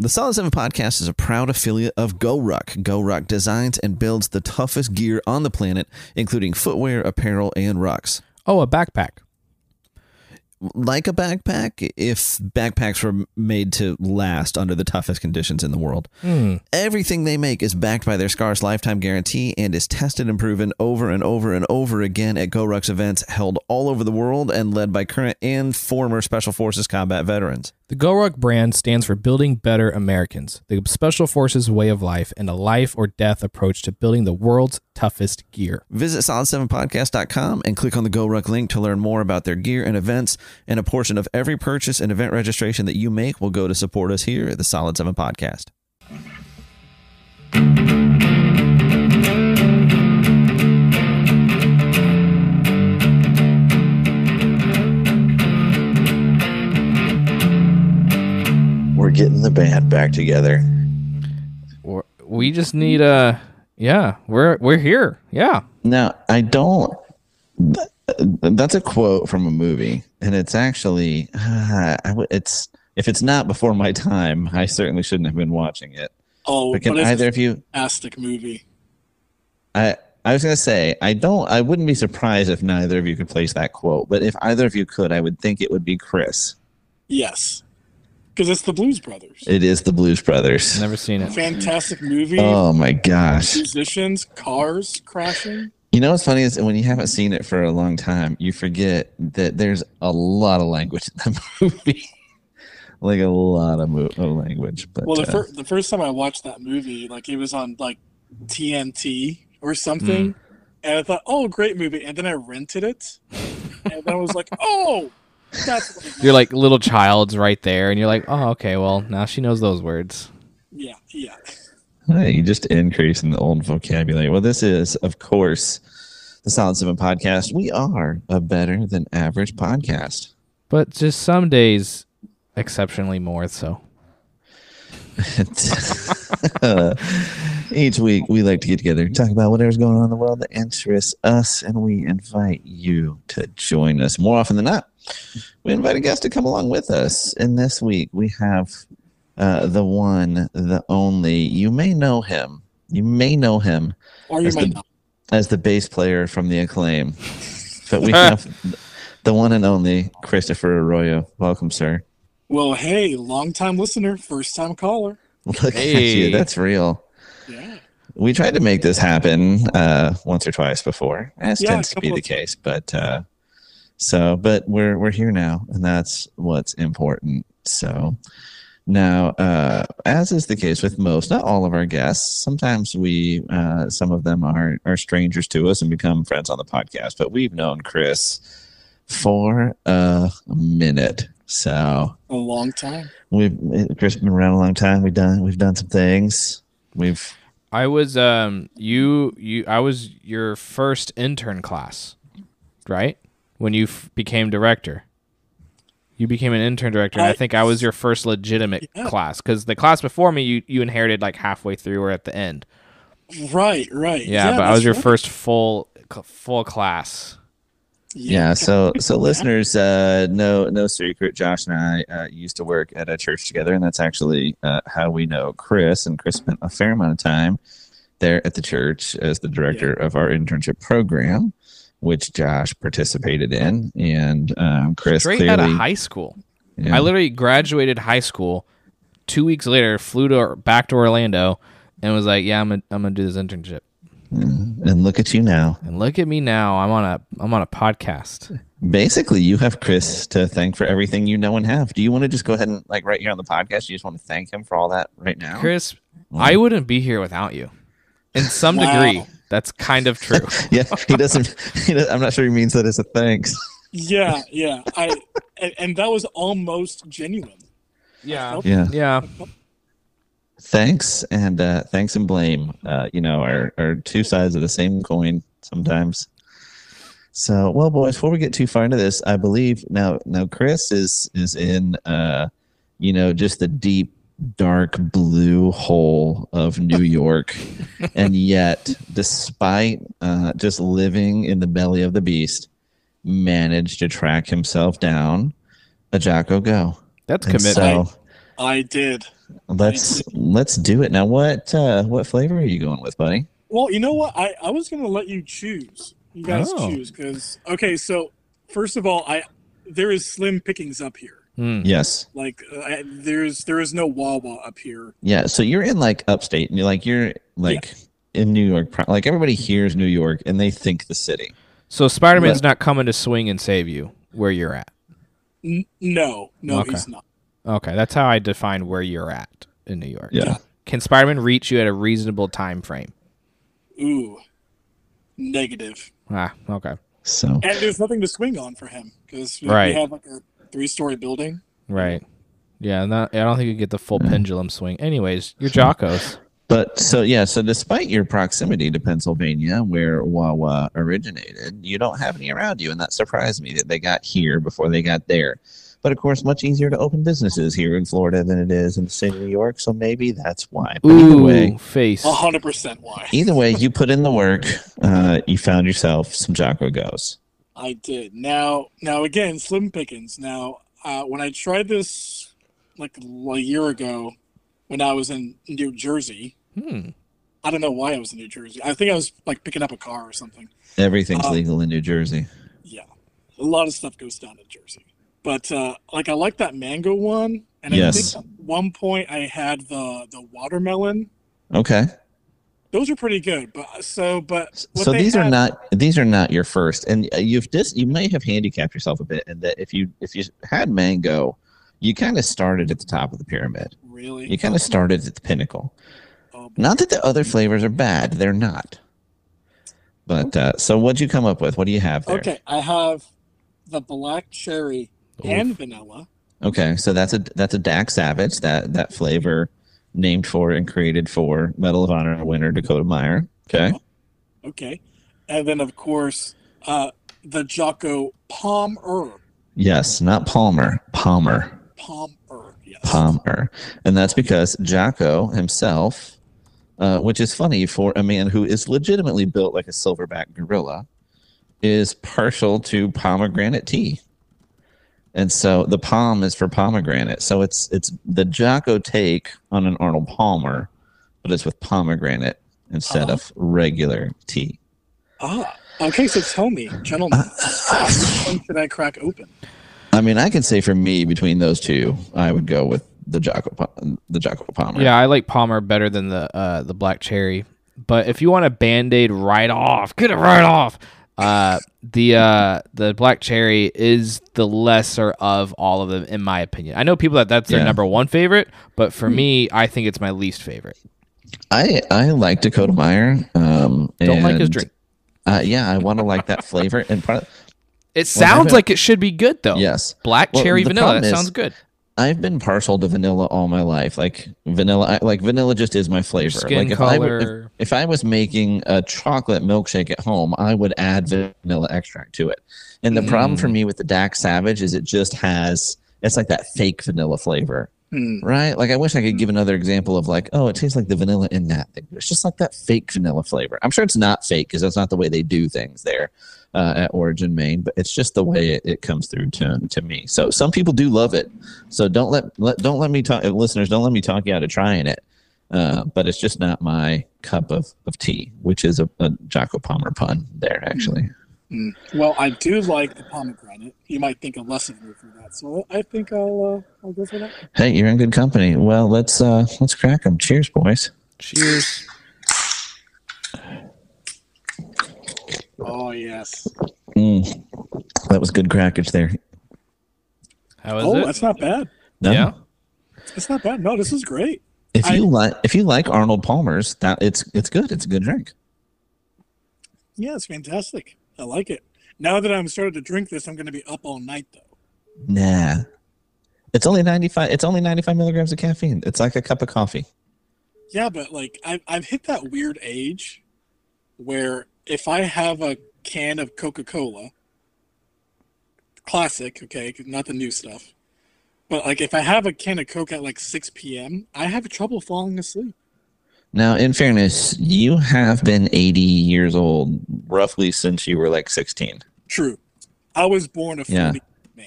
The Solid 7 podcast is a proud affiliate of GoRuck. GoRuck designs and builds the toughest gear on the planet, including footwear, apparel, and rucks. Oh, a backpack. Like a backpack, if backpacks were made to last under the toughest conditions in the world. Hmm. Everything they make is backed by their Scars lifetime guarantee and is tested and proven over and over and over again at GoRuck's events held all over the world and led by current and former Special Forces combat veterans. The GoRuck brand stands for Building Better Americans, the Special Forces way of life, and a life or death approach to building the world's toughest gear. Visit solid7podcast.com and click on the GoRuck link to learn more about their gear and events. And a portion of every purchase and event registration that you make will go to support us here at the Solid 7 Podcast. We're getting the band back together. We're- We just need a yeah. We're we're here. Yeah. Now, I don't. th- That's a quote from a movie, and it's actually, uh, I w- it's if it's not before my time, I certainly shouldn't have been watching it. Oh, But can but either of you? fantastic movie. I I was gonna say I don't. I wouldn't be surprised if neither of you could place that quote, but if either of you could, I would think it would be Chris. Yes, because it's the Blues Brothers. It is the Blues Brothers. Never seen it. Fantastic movie. Oh my gosh! Musicians, cars crashing. You know what's funny is when you haven't seen it for a long time, you forget that there's a lot of language in the movie. like a lot of, mo- of language. But Well, the, uh, fir- the first time I watched that movie, like it was on like TNT or something, and I thought, oh, great movie, and then I rented it, and then I was like, oh, that's what it You're like little child's right there, and you're like, oh, okay. Well, now she knows those words. yeah, yeah. Hey, you just increase in the old vocabulary. Well, this is, of course, the Solid Seven podcast. We are a better than average podcast. But just some days, exceptionally more so. Each week, we like to get together talk about whatever's going on in the world that interests us, and we invite you to join us. More often than not, we invite a guest to come along with us. And this week, we have uh, the one, the only. You may know him. You may know him Or you might the- not. as the bass player from the acclaim. But we have the one and only Christopher Arroyo. Welcome, sir. Well, hey, long time listener, first time caller. Look at you. That's real. Yeah. We tried to make this happen uh, once or twice before, as Yeah, tends to be the of times. case. But uh, so, but we're we're here now, and that's what's important. So now, uh, as is the case with most, not all of our guests, sometimes we, uh, some of them are are strangers to us and become friends on the podcast. But we've known Chris for a minute, so A long time. we've Chris been around a long time. We've done we've done some things. We've I was um you you I was your first intern class, right? When you f- became director. You became an intern director, and I I- think I was your first legitimate Yeah. class because the class before me you you inherited like halfway through or at the end. Right, right. Yeah, but I was your right. first full full class. Yeah, so so listeners, uh, no no secret. Josh and I uh, used to work at a church together, and that's actually uh, how we know Chris. And Chris spent a fair amount of time there at the church as the director of our internship program, which Josh participated in. And um, Chris Straight clearly, out of high school. yeah. I literally graduated high school. Two weeks later, flew to back to Orlando, and was like, "Yeah, I'm gonna, I'm gonna do this internship." Mm. and look at you now. And look at me now. I'm on a I'm on a podcast. Basically, you have Chris to thank for everything you know and have. Do you want to just go ahead and like right here on the podcast? You just want to thank him for all that right now? Chris, I wouldn't be here without you. In some Wow. degree, that's kind of true. yeah, he doesn't. He does, I'm not sure he means that as a thanks. Yeah, yeah. I and, and that was almost genuine. yeah. Yeah. Yeah. Thanks and uh, thanks and blame uh, you know are, are two sides of the same coin sometimes so well boys before we get too far into this i believe now now chris is is in uh you know just the deep dark blue hole of new york and yet despite uh just living in the belly of the beast managed to track himself down a jocko go That's And commitment. so I did. Let's let's do it now. What uh, what flavor are you going with, buddy? Well, you know what? I, I was gonna let you choose. You guys Oh. choose because okay. So first of all, I there is slim pickings up here. Hmm. Yes. Like uh, I, there's there is no Wawa up here. Yeah. So you're in like upstate, and you're like you're like in New York. Like everybody hears New York, and they think the city. So Spider Man's not coming to swing and save you where you're at. N- no, no, Okay. he's not. Okay, that's how I define where you're at in New York. Yeah. Can Spider Man reach you at a reasonable time frame? Ooh, negative. Ah, okay. So And there's nothing to swing on for him because we, Right. we have like a three story building. Right. Yeah, not, I don't think you get the full pendulum swing. Anyways, you're Jocko's. But so yeah, so despite your proximity to Pennsylvania, where Wawa originated, you don't have any around you, and that surprised me that they got here before they got there. But of course, much easier to open businesses here in Florida than it is in the state of New York, so maybe that's why. But either way, face. Hundred percent why. either way, you put in the work, uh, you found yourself some Jocko goes. I did. Now, now again, slim pickings. Now, uh, when I tried this like a year ago, when I was in New Jersey, Hmm. I don't know why I was in New Jersey. I think I was like picking up a car or something. Everything's Uh, legal in New Jersey. Yeah, a lot of stuff goes down in Jersey. But uh, like I like that mango one, and I think at one point I had the the watermelon. Okay, Those are pretty good. But so, but what so these are not these are not your first, and uh, you've dis you may have handicapped yourself a bit in that if you if you had mango, you kind of started at the top of the pyramid. really. You kind of started at the pinnacle. Oh. Not that the other flavors are bad; they're not. But uh, so, what'd you come up with? What do you have there? Okay, I have the black cherry and vanilla. Okay, so that's a that's a Dak Savage that that flavor named for and created for Medal of Honor winner Dakota Meyer. Okay, Okay, and then of course uh, the Jocko Palmer. Yes, not Palmer, Palmer, Palm Herb. Yes. Palmer, and that's because Jocko himself, uh, which is funny for a man who is legitimately built like a silverback gorilla, is partial to pomegranate tea. And so the palm is for pomegranate. So it's it's the Jocko take on an Arnold Palmer, but it's with pomegranate instead Uh-huh. of regular tea. Ah, okay. So tell me, gentlemen, which one should I crack open? I mean, I can say for me between those two, I would go with the Jocko the Jocko Palmer. Yeah, I like Palmer better than the uh, the black cherry. But if you want a band aid right off, get it right off. Uh, the uh, the black cherry is the lesser of all of them, in my opinion. I know people that that's their Yeah. number one favorite, but for me, I think it's my least favorite. I I like Dakota Meyer. Um, Don't like his drink. Uh, yeah, I want to like that flavor. And part of, It sounds been- like it should be good though. yes, black Well, cherry vanilla. That problem is- sounds good. I've been partial to vanilla all my life. Like vanilla, I, like vanilla just is my flavor. Skin like if I, color. were- if, if I was making a chocolate milkshake at home, I would add vanilla extract to it. And the problem Mm. for me with the Dak Savage is it just has it's like that fake vanilla flavor, Hmm. right? Like I wish I could give another example of like, oh, it tastes like the vanilla in that thing. It's just like that fake vanilla flavor. I'm sure it's not fake because that's not the way they do things there uh, at Origin Maine, but it's just the way it, it comes through to to me. So some people do love it. So don't let, let don't let me talk, listeners. Don't let me talk you out of trying it. Uh, but it's just not my cup of, of tea, which is a, a Jocko Palmer pun there actually. Hmm. Well, I do like the pomegranate. You might think of less of me for that, so I think I'll uh, I'll go for that. Hey, you're in good company. Well, let's uh, let's crack them. Cheers, boys. Cheers. Oh yes. Mm, that was good crackage there. How is oh, it? that's not bad. No? Yeah. It's not bad. No, this is great. If you like if you like Arnold Palmer's, that it's it's good. It's a good drink. Yeah, it's fantastic. I like it. Now that I'm started to drink this, I'm going to be up all night though. Nah. It's only 95 it's only 95 milligrams of caffeine. It's like a cup of coffee. Yeah, but like I've I've hit that weird age where if I have a can of Coca Cola, classic, okay, not the new stuff, but like if I have a can of Coke at like 6 p.m., I have trouble falling asleep. Now, in fairness, you have been 80 years old roughly since you were like 16. True. I was born a 40 Yeah. man.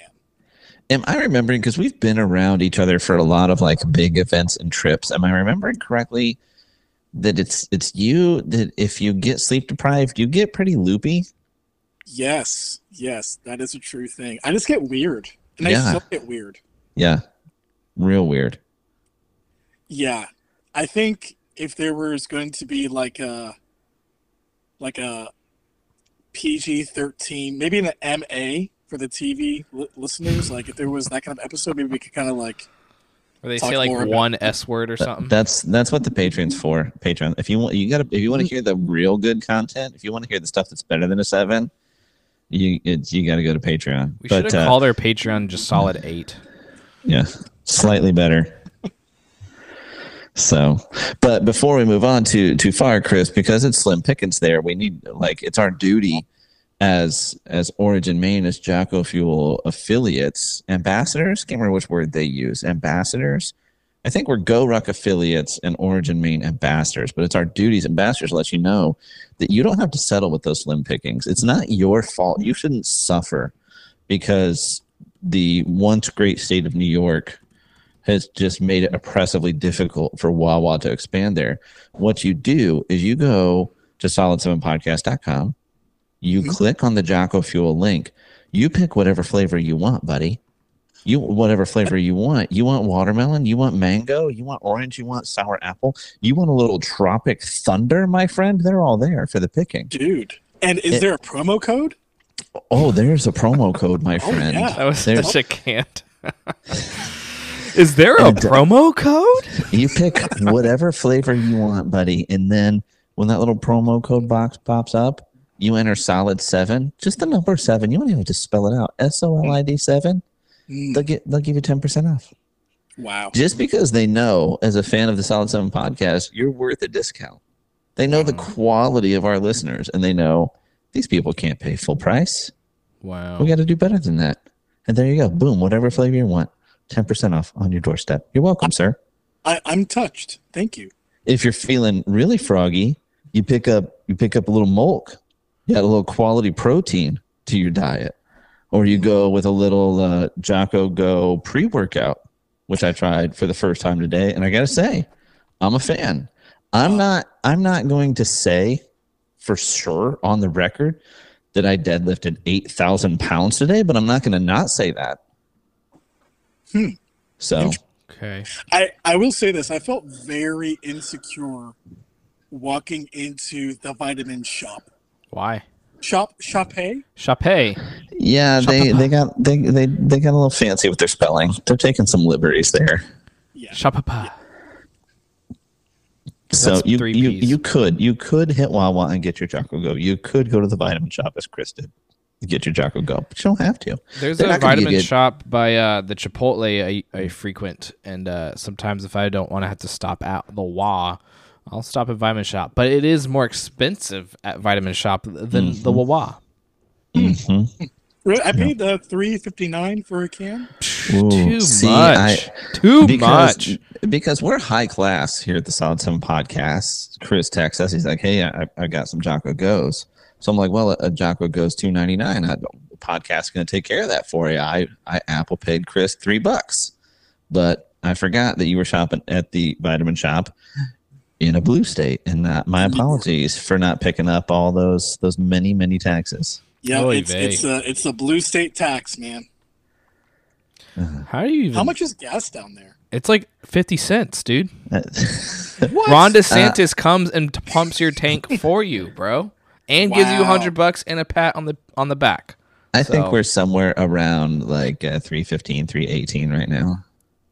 Am I remembering because we've been around each other for a lot of like big events and trips? Am I remembering correctly that it's it's you that if you get sleep deprived, you get pretty loopy? Yes, yes, that is a true thing. I just get weird, and Yeah. I still get weird. Yeah, real weird. Yeah, I think if there was going to be like a like a PG thirteen, maybe an MA for the TV li- listeners, like if there was that kind of episode, maybe we could kind of like Or they say like more about- one S word or something. That's that's what the Patreon's for. Patreon. If you want, you gotta. If you want to hear the real good content, if you want to hear the stuff that's better than a seven, you it's you got to go to Patreon. we should but have uh, called our Patreon just solid eight. yeah, slightly better. So, but before we move on to too far, Chris, because it's slim pickings there, we need like it's our duty as as Origin Maine as Jocko Fuel affiliates, ambassadors. Can't remember which word they use. Ambassadors. I think we're Go Ruck affiliates and Origin Main ambassadors, but it's our duties ambassadors to let you know that you don't have to settle with those slim pickings. It's not your fault. You shouldn't suffer because the once great state of New York has just made it oppressively difficult for Wawa to expand there. What you do is you go to solid7podcast.com, you Mhm. click on the Jocko Fuel link, you pick whatever flavor you want, buddy. You whatever flavor you want. You want watermelon, you want mango, you want orange, you want sour apple, you want a little tropic thunder, my friend. They're all there for the picking. dude. And is It- there a promo code? Oh, there's a promo code, my friend. Oh, friend. yeah. That was There's- such a cant. Is there a And, promo code? You pick whatever flavor you want, buddy, and then when that little promo code box pops up, you enter solid seven, just the number seven. You don't even have to spell it out. S O L I D seven. Mm, They'll get they'll give you ten percent off. wow. Just because they know, as a fan of the Solid Seven podcast, you're worth a discount. They know the quality of our listeners, and they know these people can't pay full price. Wow. We got to do better than that. And there you go. Boom. Whatever flavor you want, ten percent off on your doorstep. You're welcome, sir. I, I'm touched. Thank you. if you're feeling really froggy, you pick up you pick up a little milk. You add a little quality protein to your diet, or you go with a little uh, Jocko Go pre workout, which I tried for the first time today, and I gotta say, I'm a fan. I'm not I'm not going to say for sure on the record that I deadlifted eight thousand pounds today, but I'm not going to not say that. Hmm. So Okay. I, I will say this. I felt very insecure walking into the vitamin shop. Why? Shop Shopee? Chape. Yeah, they, they got they, they they got a little fancy with their spelling. They're taking some liberties there. Yeah. Chapapa. So you you, you could you could hit Wawa and get your Jocko Go. You could go to the vitamin shop as Chris did. to Get your Jocko Go, but you don't have to. There's They're a vitamin give shop by uh, the Chipotle I, I frequent, and uh, sometimes if I don't want to have to stop at the Wah, I'll stop at Vitamin Shop. But it is more expensive at Vitamin Shop than the Wawa. Mhm. Really? I paid uh, three fifty nine for a can. Ooh, Too see, much. I- Too because much. because we're high class here at the Solid Seven Podcast. Chris texts us. He's like, "Hey, I, I got some Jocko Goes." So I'm like, "Well, a, a Jocko Goes two ninety nine. The podcast's going to take care of that for you." I I Apple paid Chris three bucks, but I forgot that you were shopping at the vitamin shop in a blue state, and uh, my apologies for not picking up all those those many many taxes. Yeah, Oy it's vey. it's a it's a blue state tax, man. How do you even? How much is gas down there? It's like fifty cents, dude. What? Ron DeSantis comes and pumps your tank for you, bro, and gives you a hundred bucks and a pat on the on the back. I think we're somewhere around like uh, 315, 318 right now.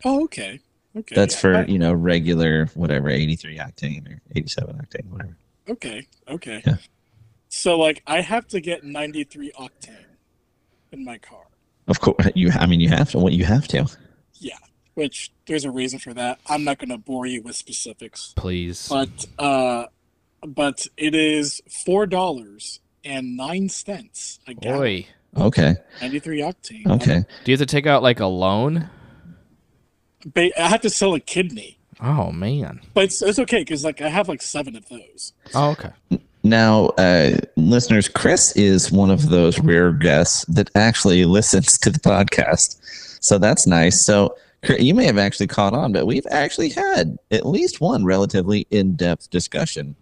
Oh, okay. Okay. That's for I- you know regular whatever 83 octane or 87 octane whatever. okay. Okay. Yeah. So like I have to get ninety three octane in my car. Of course, you. I mean, you have to. What you have to. Yeah. Which there's a reason for that. I'm not gonna bore you with specifics. Please. But uh but it is four dollars and nine cents a gallon. Boy, Okay. Ninety three octane. Okay. do you have to take out like a loan? Ba- I have to sell a kidney. Oh man. But it's, it's okay because like I have like seven of those. Oh okay. Now, uh, listeners, Chris is one of those rare guests that actually listens to the podcast. So that's nice. So you may have actually caught on, but we've actually had at least one relatively in depth discussion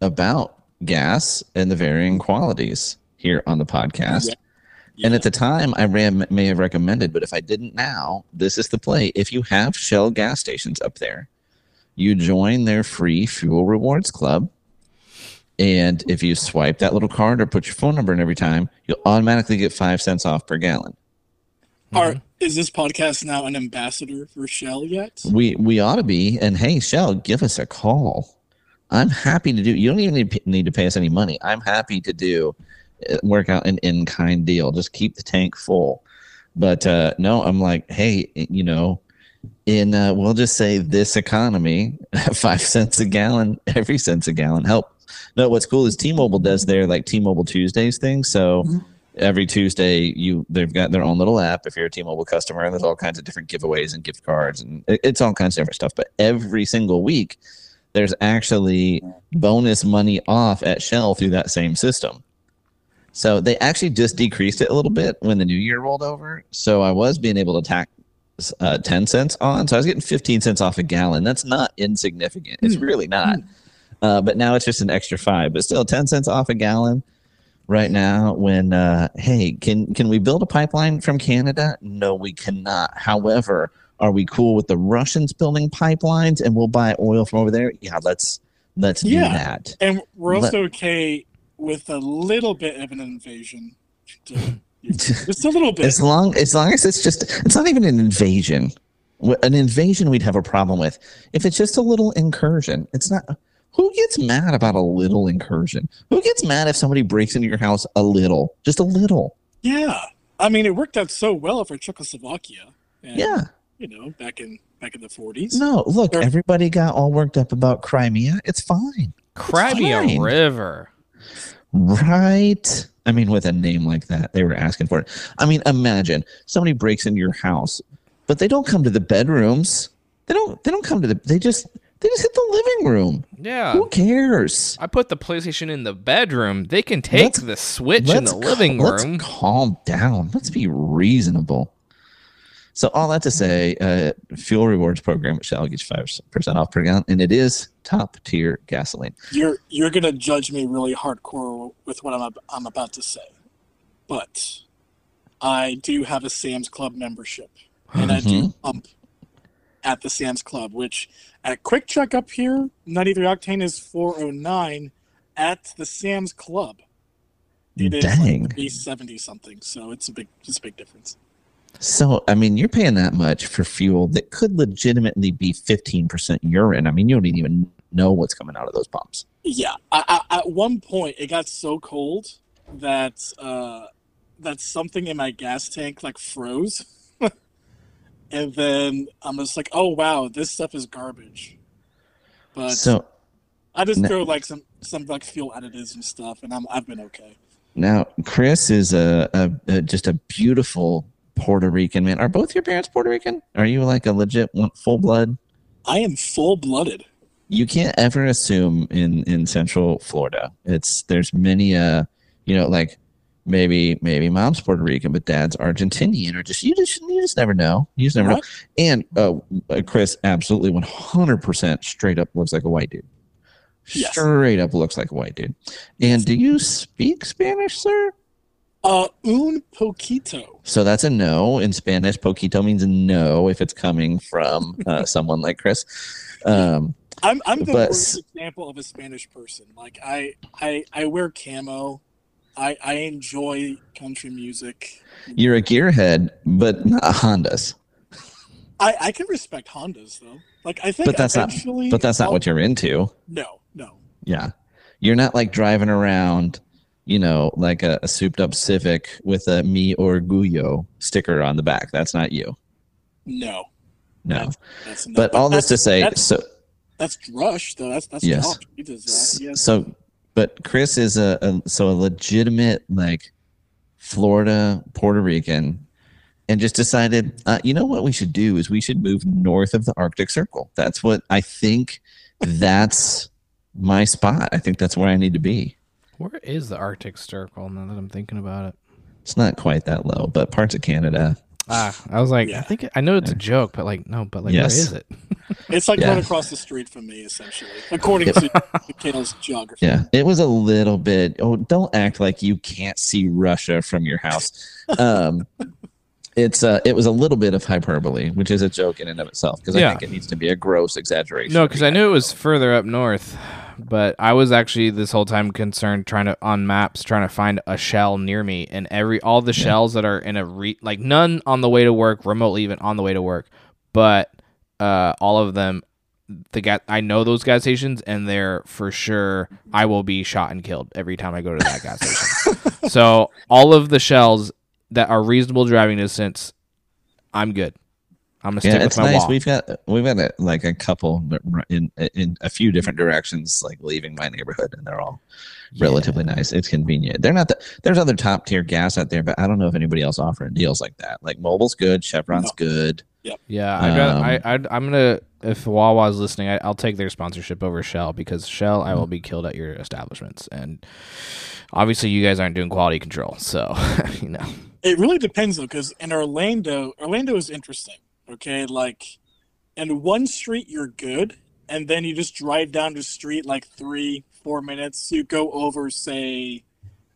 about gas and the varying qualities here on the podcast. Yeah. Yeah. And at the time, I ran, may have recommended, but if I didn't now, this is the play. If you have Shell gas stations up there, you join their free fuel rewards club. And if you swipe that little card or put your phone number in every time, you'll automatically get five cents off per gallon. Are, mm-hmm. is this podcast now an ambassador for Shell yet? We we ought to be. And hey, Shell, give us a call. I'm happy to do. You don't even need, need to pay us any money. I'm happy to do work out an in kind deal. Just keep the tank full. But uh, no, I'm like, hey, you know, in uh, we'll just say this economy, five cents a gallon, every cent's a gallon help. No, what's cool is T-Mobile does their like T-Mobile Tuesdays thing. So mm-hmm. every Tuesday, you they've got their own little app. If you're a T-Mobile customer, and there's all kinds of different giveaways and gift cards, and it, it's all kinds of different stuff. But every single week, there's actually bonus money off at Shell through that same system. So they actually just decreased it a little bit when the new year rolled over. So I was being able to tack uh, 10 cents on. So I was getting 15 cents off a gallon. That's not insignificant. It's mm. really not. Mm. Uh, but now it's just an extra five, but still 10 cents off a gallon right now when uh, hey can can we build a pipeline from canada no we cannot however are we cool with the Russians building pipelines and we'll buy oil from over there? Yeah, let's let's yeah. do that. And we're also Let, okay with a little bit of an invasion. just a little bit. As long as long as it's just it's not even an invasion. An invasion we'd have a problem with. If it's just a little incursion, it's not who gets mad about a little incursion? Who gets mad if somebody breaks into your house a little? Just a little. Yeah. I mean, it worked out so well for Czechoslovakia. yeah you know, back in back in the forties. No, look, or, everybody got all worked up about Crimea. It's fine. Crimea it's fine. River. Right. I mean, with a name like that, they were asking for it. I mean, imagine somebody breaks into your house, but they don't come to the bedrooms. They don't. They don't come to the. They just. They just hit the living room. Yeah. Who cares? I put the PlayStation in the bedroom. They can take let's, the Switch in the living room. Let's calm down. Let's be reasonable. So all that to say, uh, fuel rewards program at Shell gets five percent off per gallon, and it is top tier gasoline. You're you're gonna judge me really hardcore with what I'm I'm about to say, but I do have a Sam's Club membership, and mm-hmm. I do mm-hmm. pump at the Sam's Club, which at quick check up here, 93 octane is 409. At the Sam's Club, it Dang. is like 70 something. So it's a big it's a big difference. So, I mean, you're paying that much for fuel that could legitimately be 15% urine. I mean, you don't even know what's coming out of those pumps. Yeah. I, I, at one point, it got so cold that uh, that something in my gas tank like froze. and then I'm just like, oh, wow, this stuff is garbage. But so I just throw like some, some like fuel additives and stuff, and I'm, I've been okay. Now, Chris is a, a, a just a beautiful Puerto Rican man. Are both your parents Puerto Rican? Are you like a legit full blood? I am full blooded. You can't ever assume in in Central Florida. It's there's many uh you know like maybe maybe mom's Puerto Rican but dad's Argentinian or just you just you just never know. You just never know. And uh, uh Chris absolutely 100% straight up looks like a white dude. Yes. Straight up looks like a white dude. And do you speak Spanish, sir? Uh, un poquito. So that's a no in Spanish. Poquito means no if it's coming from uh, someone like Chris. Um, I'm I'm the but, worst example of a Spanish person. Like I I I wear camo. I I enjoy country music. You're a gearhead, but not a Hondas. I I can respect Hondas though. Like I think, but that's not. But that's not I'll, what you're into. No, no. Yeah, you're not like driving around you know, like a, a souped up Civic with a "Mi Orgullo" sticker on the back. That's not you. No. No. That's, that's not, but, but all this to say, that's, so that's Rush though. That's that's yes. He does that. Yes. So, but Chris is a, a so a legitimate like Florida Puerto Rican and just decided, uh, you know what we should do is we should move north of the Arctic Circle. That's what I think. That's my spot. I think that's where I need to be. Where is the Arctic Circle? Now that I'm thinking about it. It's not quite that low, but parts of Canada. Ah, I was like, I think I know it's a joke, but like, no, but like, Yes. where is it? It's like Yeah. right across the street from me, essentially, according to Canada's geography. Yeah, it was a little bit. Oh, don't act like you can't see Russia from your house. Um, it's uh, it was a little bit of hyperbole, which is a joke in and of itself, because Yeah. I think it needs to be a gross exaggeration. No, because I knew it was further up north, but I was actually this whole time concerned trying to on maps trying to find a shell near me, and every all the shells that are in a re like none on the way to work, remotely even on the way to work, but uh, all of them. The gas, I know those gas stations, and they're for sure. I will be shot and killed every time I go to that gas station. so all of the shells that are reasonable driving distance, I'm good. I'm gonna stick Yeah, with it's my nice. wall. We've got we've got a, like a couple in in a few different directions, like leaving my neighborhood, and they're all relatively nice. It's convenient. They're not the there's other top tier gas out there, but I don't know if anybody else offering deals like that. Like Mobil's good, Chevron's No. good. Yeah, I'd rather, Um, I, I'd, I'm gonna if Wawa's listening, I, I'll take their sponsorship over Shell because Shell, I will be killed at your establishments, and obviously you guys aren't doing quality control, so you know. It really depends though, because in Orlando, Orlando is interesting. Okay, like in one street you're good, and then you just drive down the street like three, four minutes. You go over, say,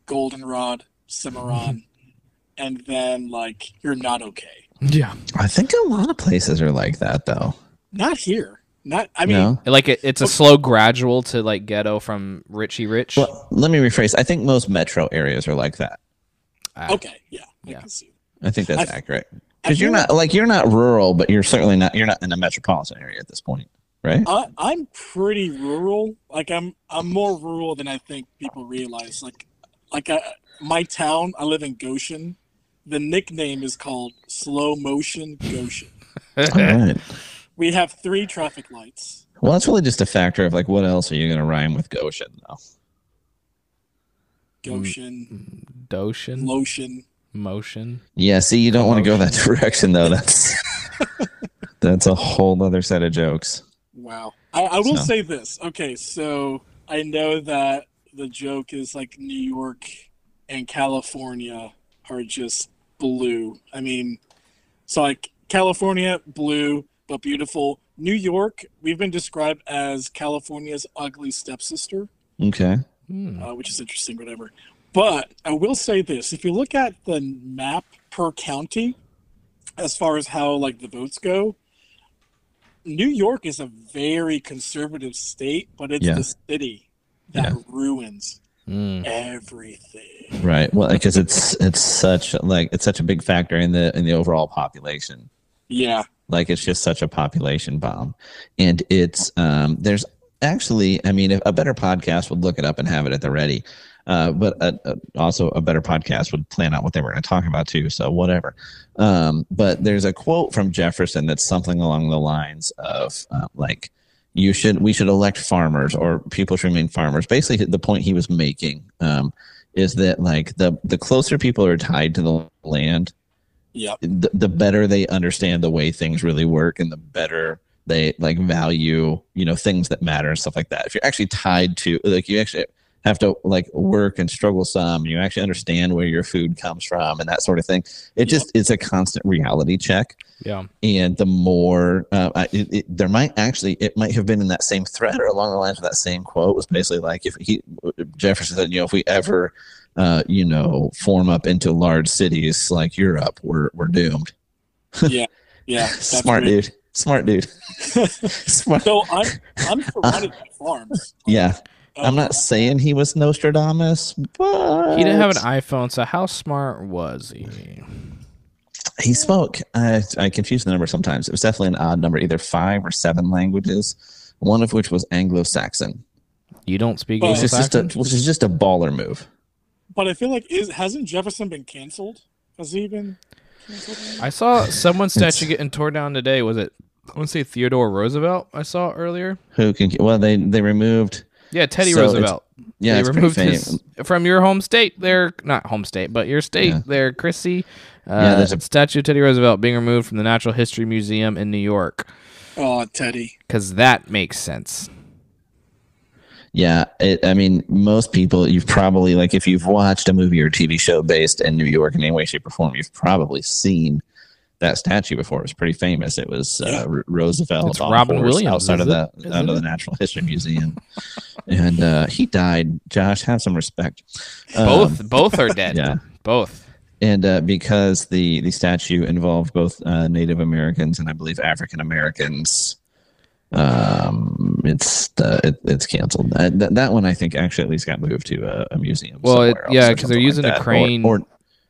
Goldenrod, Semoran, and then like you're not okay. Yeah, I think a lot of places are like that, though. Not here. Not. I mean, no. like it, it's a slow gradual to like ghetto from Richie Rich. Well, let me rephrase. I think most metro areas are like that. Ah, okay, yeah, I Yeah. can see. I think that's I- accurate. Because you're not like you're not rural, but you're certainly not you're not in a metropolitan area at this point, right? I, I'm pretty rural. Like I'm, I'm more rural than I think people realize. Like, like I, my town, I live in Goshen. The nickname is called Slow Motion Goshen. All right. We have three traffic lights. Well, that's really just a factor of like what else are you going to rhyme with Goshen though? Mm, Goshen, mm, Doshin, lotion. motion. Yeah, see, you don't want to go that direction though. That's that's a whole other set of jokes. Wow. I, I will So- say this. Okay, so I know that the joke is like New York and California are just blue. I mean, so like California, blue, but beautiful. New York, we've been described as California's ugly stepsister, Okay. Hmm. uh, which is interesting, whatever. But I will say this if you look at the map per county, as far as how like the votes go, New York is a very conservative state, but it's Yeah. the city that Yeah. ruins Hmm. everything. Right. Well, because it's it's such like it's such a big factor in the in the overall population. Yeah. Like it's just such a population bomb, and it's um there's actually I mean a better podcast would look it up and have it at the ready, uh, but uh uh also a better podcast would plan out what they were going to talk about too. So whatever. Um, but there's a quote from Jefferson that's something along the lines of uh, like you should we should elect farmers or people should remain farmers. Basically, the point he was making um, is that like the the closer people are tied to the land, Yep. the, the better they understand the way things really work and the better they like value you know things that matter and stuff like that if you're actually tied to like you actually have to like work and struggle some and you actually understand where your food comes from and that sort of thing it just it's a constant reality check Yeah. and the more uh, I- it, it, there might actually it might have been in that same thread or along the lines of that same quote was basically like if he jefferson said you know if we ever uh, you know form up into large cities like europe we're we're doomed Yeah. Yeah. smart great. dude smart dude smart So I'm I'm surrounded by farms. yeah i'm Um, not saying he was nostradamus but He didn't have an iPhone, so how smart was he? he spoke I, I confuse the number sometimes it was definitely an odd number either five or seven languages one of which was anglo-saxon You don't speak Well, which is just a Anglo-Saxon? which is just a baller move But I feel like is hasn't Jefferson been canceled? Has he been canceled? I saw someone's statue getting torn down today. Was it? I want to say Theodore Roosevelt. I saw earlier. who can well they they removed Yeah, Teddy So it's- Roosevelt. yeah they it's removed his from your home state. There, not home state, but your state Yeah. there, Chrissy. Uh, Yeah, there's a- statue of Teddy Roosevelt being removed from the Natural History Museum in New York Oh, Teddy. because that makes sense. Yeah, it, I mean, most people you've probably like if you've watched a movie or TV show based in New York in any way, shape, or form, you've probably seen that statue before. It was pretty famous. It was uh, Roosevelt It's Robin Williams, outside of the out of the? Natural History Museum, and uh, he died. Josh, have some respect. Both Um, both are dead. yeah. Both. and uh, because the the statue involved both uh, Native Americans and I believe African Americans, um, it's uh, it, it's canceled. Uh, that that one I think actually at least got moved to a, a museum. Well, it- yeah, because they're using like a that. Or- crane. Or,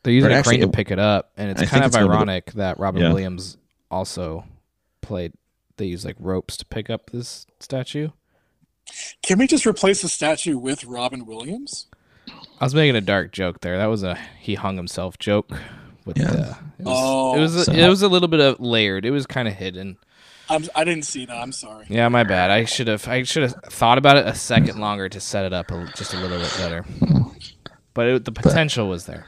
They're using Or a actually, crane to pick it up, and it's I kind of it's gonna ironic that Robin Yeah. Williams also played. They use like ropes to pick up this statue. Can we just replace the statue with Robin Williams? I was making a dark joke there. That was a he hung himself joke. With Yeah. the, it was, Oh. it was a, So- it was a little bit of layered. It was kind of hidden. I'm, I didn't see that. I'm sorry. Yeah, my bad. I should have I should have thought about it a second longer to set it up a, just a little bit better. But it, the potential was there.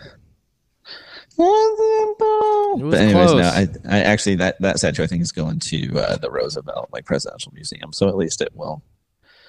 was but anyways, close. no, I, I actually that that statue I think is going to uh, the Roosevelt like Presidential Museum, so at least it will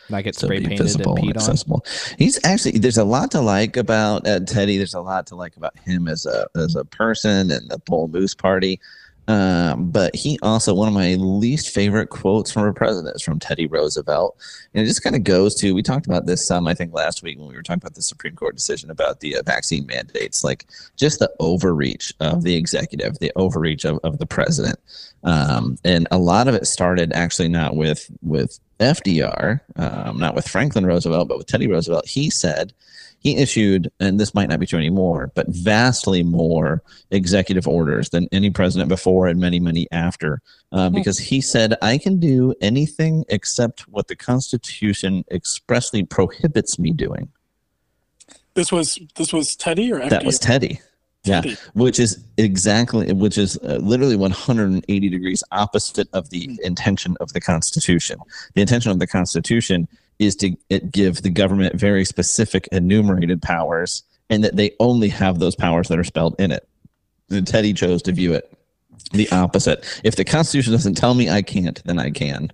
Not get still spray be painted and visible and peed on. accessible. He's actually there's a lot to like about uh, Teddy. There's a lot to like about him as a as a person and the Bull Moose Party. Um, but he also one of my least favorite quotes from a president is from Teddy Roosevelt, and it just kind of goes to we talked about this some I think last week when we were talking about the Supreme Court decision about the uh, vaccine mandates, like just the overreach of the executive, the overreach of, of the president, um, and a lot of it started actually not with with FDR, um, not with Franklin Roosevelt, but with Teddy Roosevelt. He said he issued, and this might not be true anymore, but vastly more executive orders than any president before and many, many after, uh, because he said, I can do anything except what the Constitution expressly prohibits me doing. This was this was Teddy or? That was Teddy. Yeah, which is exactly, which is uh, literally 180 degrees opposite of the intention of the Constitution. The intention of the Constitution is to give the government very specific enumerated powers, and that they only have those powers that are spelled in it. And Teddy chose to view it the opposite. If the Constitution doesn't tell me I can't, then I can.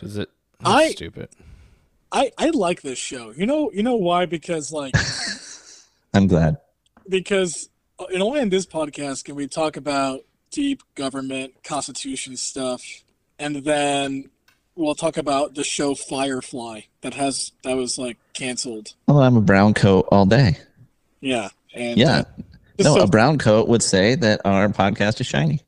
Does it? I- That's stupid. I I like this show. You know you know why? Because like I'm glad. because uh, in only in this podcast can we talk about deep government constitution stuff, and then we'll talk about the show Firefly that has that was like canceled. Oh, I'm a brown coat all day. Yeah, and Yeah. uh, No, so- a brown coat would say that our podcast is shiny.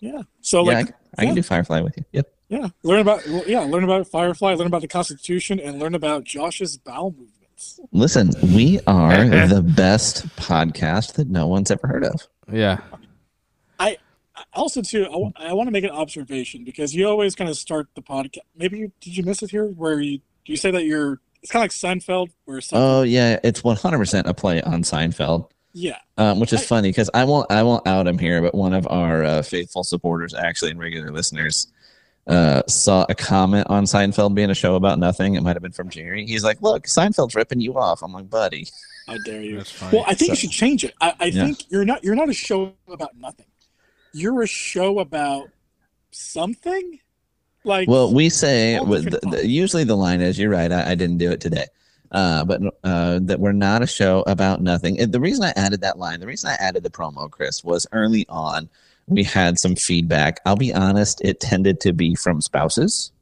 yeah. So yeah, like I, I can do Firefly with you. Yep. yeah, learn about well, yeah, learn about Firefly, learn about the Constitution, and learn about Josh's bowel movements. Listen, we are the best podcast that no one's ever heard of. Yeah. I also too I, want to make an observation because you always kind of start the podcast. Maybe you did you miss it here where you you say that you're it's kind of like Seinfeld where Seinfeld, Oh yeah, it's 100% a play on Seinfeld, yeah um, which is I- funny because I won't I won't out him here, but one of our uh, faithful supporters, actually, and regular listeners, uh, saw a comment on Seinfeld being a show about nothing. It might have been from Jerry. He's like, "Look, Seinfeld's ripping you off." I'm like, "Buddy, I dare you. Well, I think you should change it. I, I Yeah. think you're not you're not a show about nothing. You're a show about something. Like Well, we say all with different the, the, usually the line is, "You're right, I, I didn't do it today," uh, but uh, that we're not a show about nothing. And the reason I added that line, the reason I added the promo, Chris, was early on we had some feedback. I'll be honest, it tended to be from spouses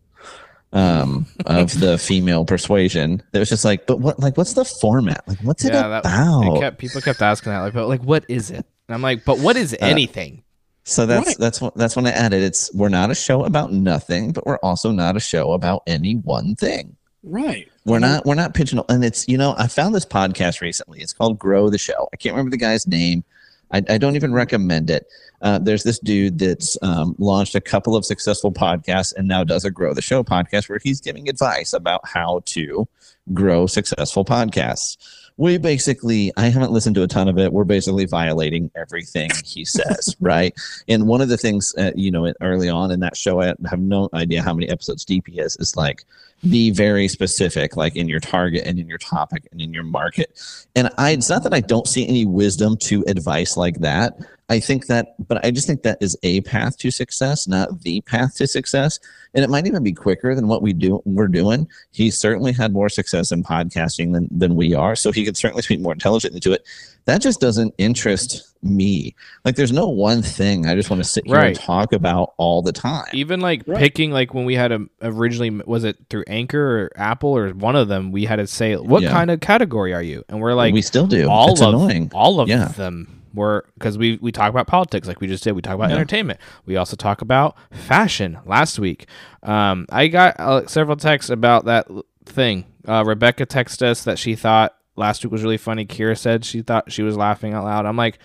um, of the female persuasion. That was just like, but what? Like, what's the format? Like, what's it yeah, that, about? it kept people kept asking that, like, but like, what is it? And I'm like, but what Uh, anything? So that's Right. that's what that's when I added. It's we're not a show about nothing, but we're also not a show about any one thing. right. We're not we're not pigeonhole and it's you know, I found this podcast recently. It's called Grow the Show. I can't remember the guy's name. I, I don't even recommend it. Uh, there's this dude that's um, launched a couple of successful podcasts and now does a Grow the Show podcast where he's giving advice about how to grow successful podcasts. We basically, I haven't listened to a ton of it. We're basically violating everything he says, right? And one of the things, uh, you know, early on in that show, I have no idea how many episodes deep he is, is like, be very specific, like in your target and in your topic and in your market. And I, it's not that I don't see any wisdom to advice like that. I think that, but I just think that is a path to success, not the path to success. And it might even be quicker than what we do. We're doing. He certainly had more success in podcasting than than we are, so he could certainly speak more intelligently to it. That just doesn't interest me. Like, there's no one thing I just want to sit here and talk about all the time. Even like Right. picking like when we had a originally was it through Anchor or Apple or one of them we had to say what Yeah. kind of category are you and we're like we still do. all it's of annoying. all of Yeah. them were because we we talk about politics like we just did. We talk about Yeah. entertainment. We also talk about fashion. Last week, um, I got uh, several texts about that thing. Uh, Rebecca texted us that she thought last week was really funny. Kira said she thought she was laughing out loud. I'm like,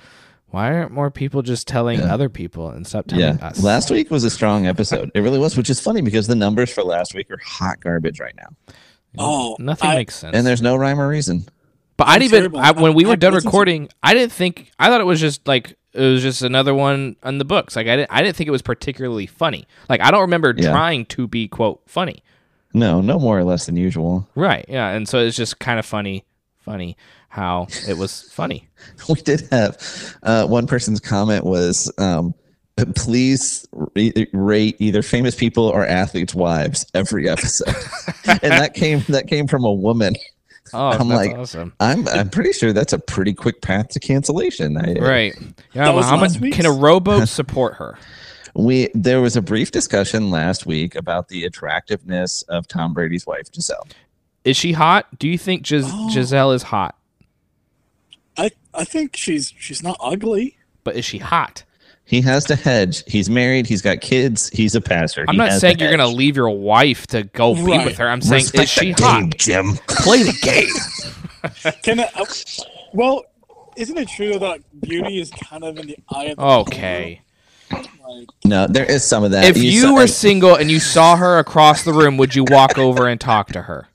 why aren't more people just telling Yeah. other people and stop telling Yeah. us? Last week was a strong episode. It really was, which is funny because the numbers for last week are hot garbage right now. Oh, Nothing I- makes sense. And there's no rhyme or reason. But I I'm even. I, when we I- were I done recording. I didn't think I thought it was just like it was just another one on the books. Like I didn't I didn't think it was particularly funny. Like I don't remember Yeah. trying to be quote funny. No, no more or less than usual. Right? Yeah. And so it's just kind of funny, funny how it was funny. We did have uh, one person's comment was, um, please re- rate either famous people or athletes' wives every episode, and that came that came from a woman. Oh, I'm that's like- awesome. I'm I'm pretty sure that's a pretty quick path to cancellation. I, Right. Yeah. That was how much week's? can a rowboat support her? We there was a brief discussion last week about the attractiveness of Tom Brady's wife Gisele. Is she hot? Do you think Gis- Oh. Gisele is hot? I I think she's she's not ugly. But is she hot? He has to hedge. He's married. He's got kids. He's a pastor. I'm He not saying you're gonna leave your wife to go be with her. I'm saying Respect is she the hot? game, Jim? Play the game. Can I, uh, well, isn't it true that beauty is kind of in the eye of the Okay. beholder? Like, No, there is some of that. If you saw- were single and you saw her across the room, would you walk over and talk to her?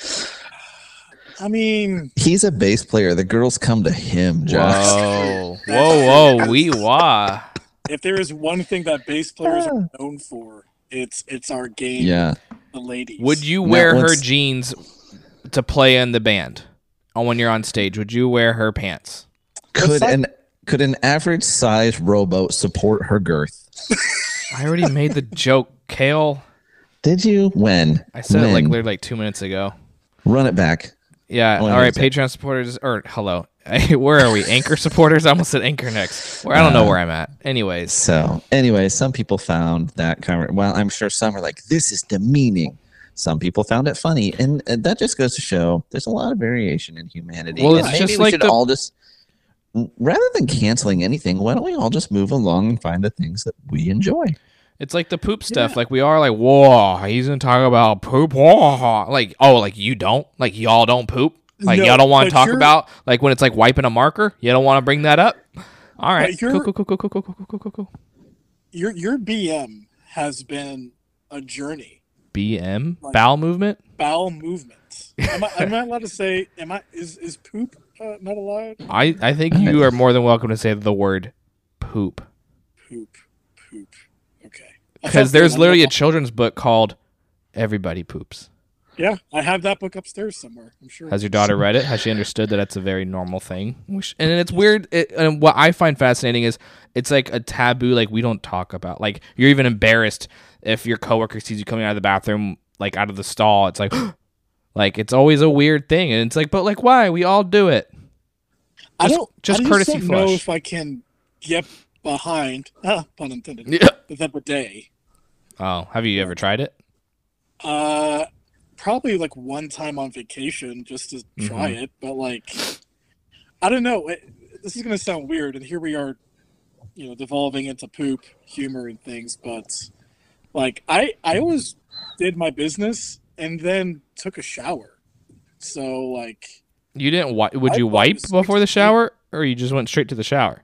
I mean, he's a bass player. The girls come to him, Josh. Whoa, whoa, whoa, wee wah. if there is one thing that bass players are ah. known for, it's it's our game, Yeah. the ladies. Would you Now, wear her jeans to play in the band? Or when you're on stage, would you wear her pants? Could si- an could an average size rowboat support her girth? I already made the joke, Kale. Did you? When? I said it like literally like two minutes ago. Run it back. Yeah. All right. Patreon supporters, or hello, where are we? Anchor supporters. I almost said Anchor next. Where I don't know Uh, where I'm at. Anyways, So, anyway, some people found that conver- well, I'm sure some are like, this is demeaning. Some people found it funny, and, and that just goes to show there's a lot of variation in humanity. Well, it's maybe just we like should the- all just rather than canceling anything, why don't we all just move along and find the things that we enjoy? It's like the poop stuff. Like we are like, whoa, he's gonna talk about poop. Whoa. Like, oh, like you don't, like y'all don't poop. Like No, y'all don't want to talk you're- about like when it's like wiping a marker. You don't want to bring that up. All right, cool, cool, cool, cool, cool, cool, cool, cool, cool, cool. your your BM has been a journey, BM Like- bowel movement. bowel movement. Am I, am I allowed to say? Am I is is poop uh, not allowed? I I think you are more than welcome to say the word Poop, poop. I because there's literally a children's book called Everybody Poops. Yeah, I have that book upstairs somewhere. I'm sure. Has your daughter read it? Has she understood that that's a very normal thing? And it's weird. It, and what I find fascinating is it's like a taboo. Like we don't talk about. Like you're even embarrassed if your coworker sees you coming out of the bathroom, like out of the stall. It's like, like it's always a weird thing, and it's like, but like why? We all do it. I just- don't just I courtesy don't know if I can get behind. Ah, pun intended. Yeah. The bidet. Oh, have you ever tried it? Uh, probably like one time on vacation just to try Mm-hmm. it, but like, I don't know. It, this is gonna sound weird, and here we are, you know, devolving into poop humor and things. But like, I I always did my business and then took a shower. So like, You didn't. Wi- would I you wipe before the shower, or you just went straight to the shower?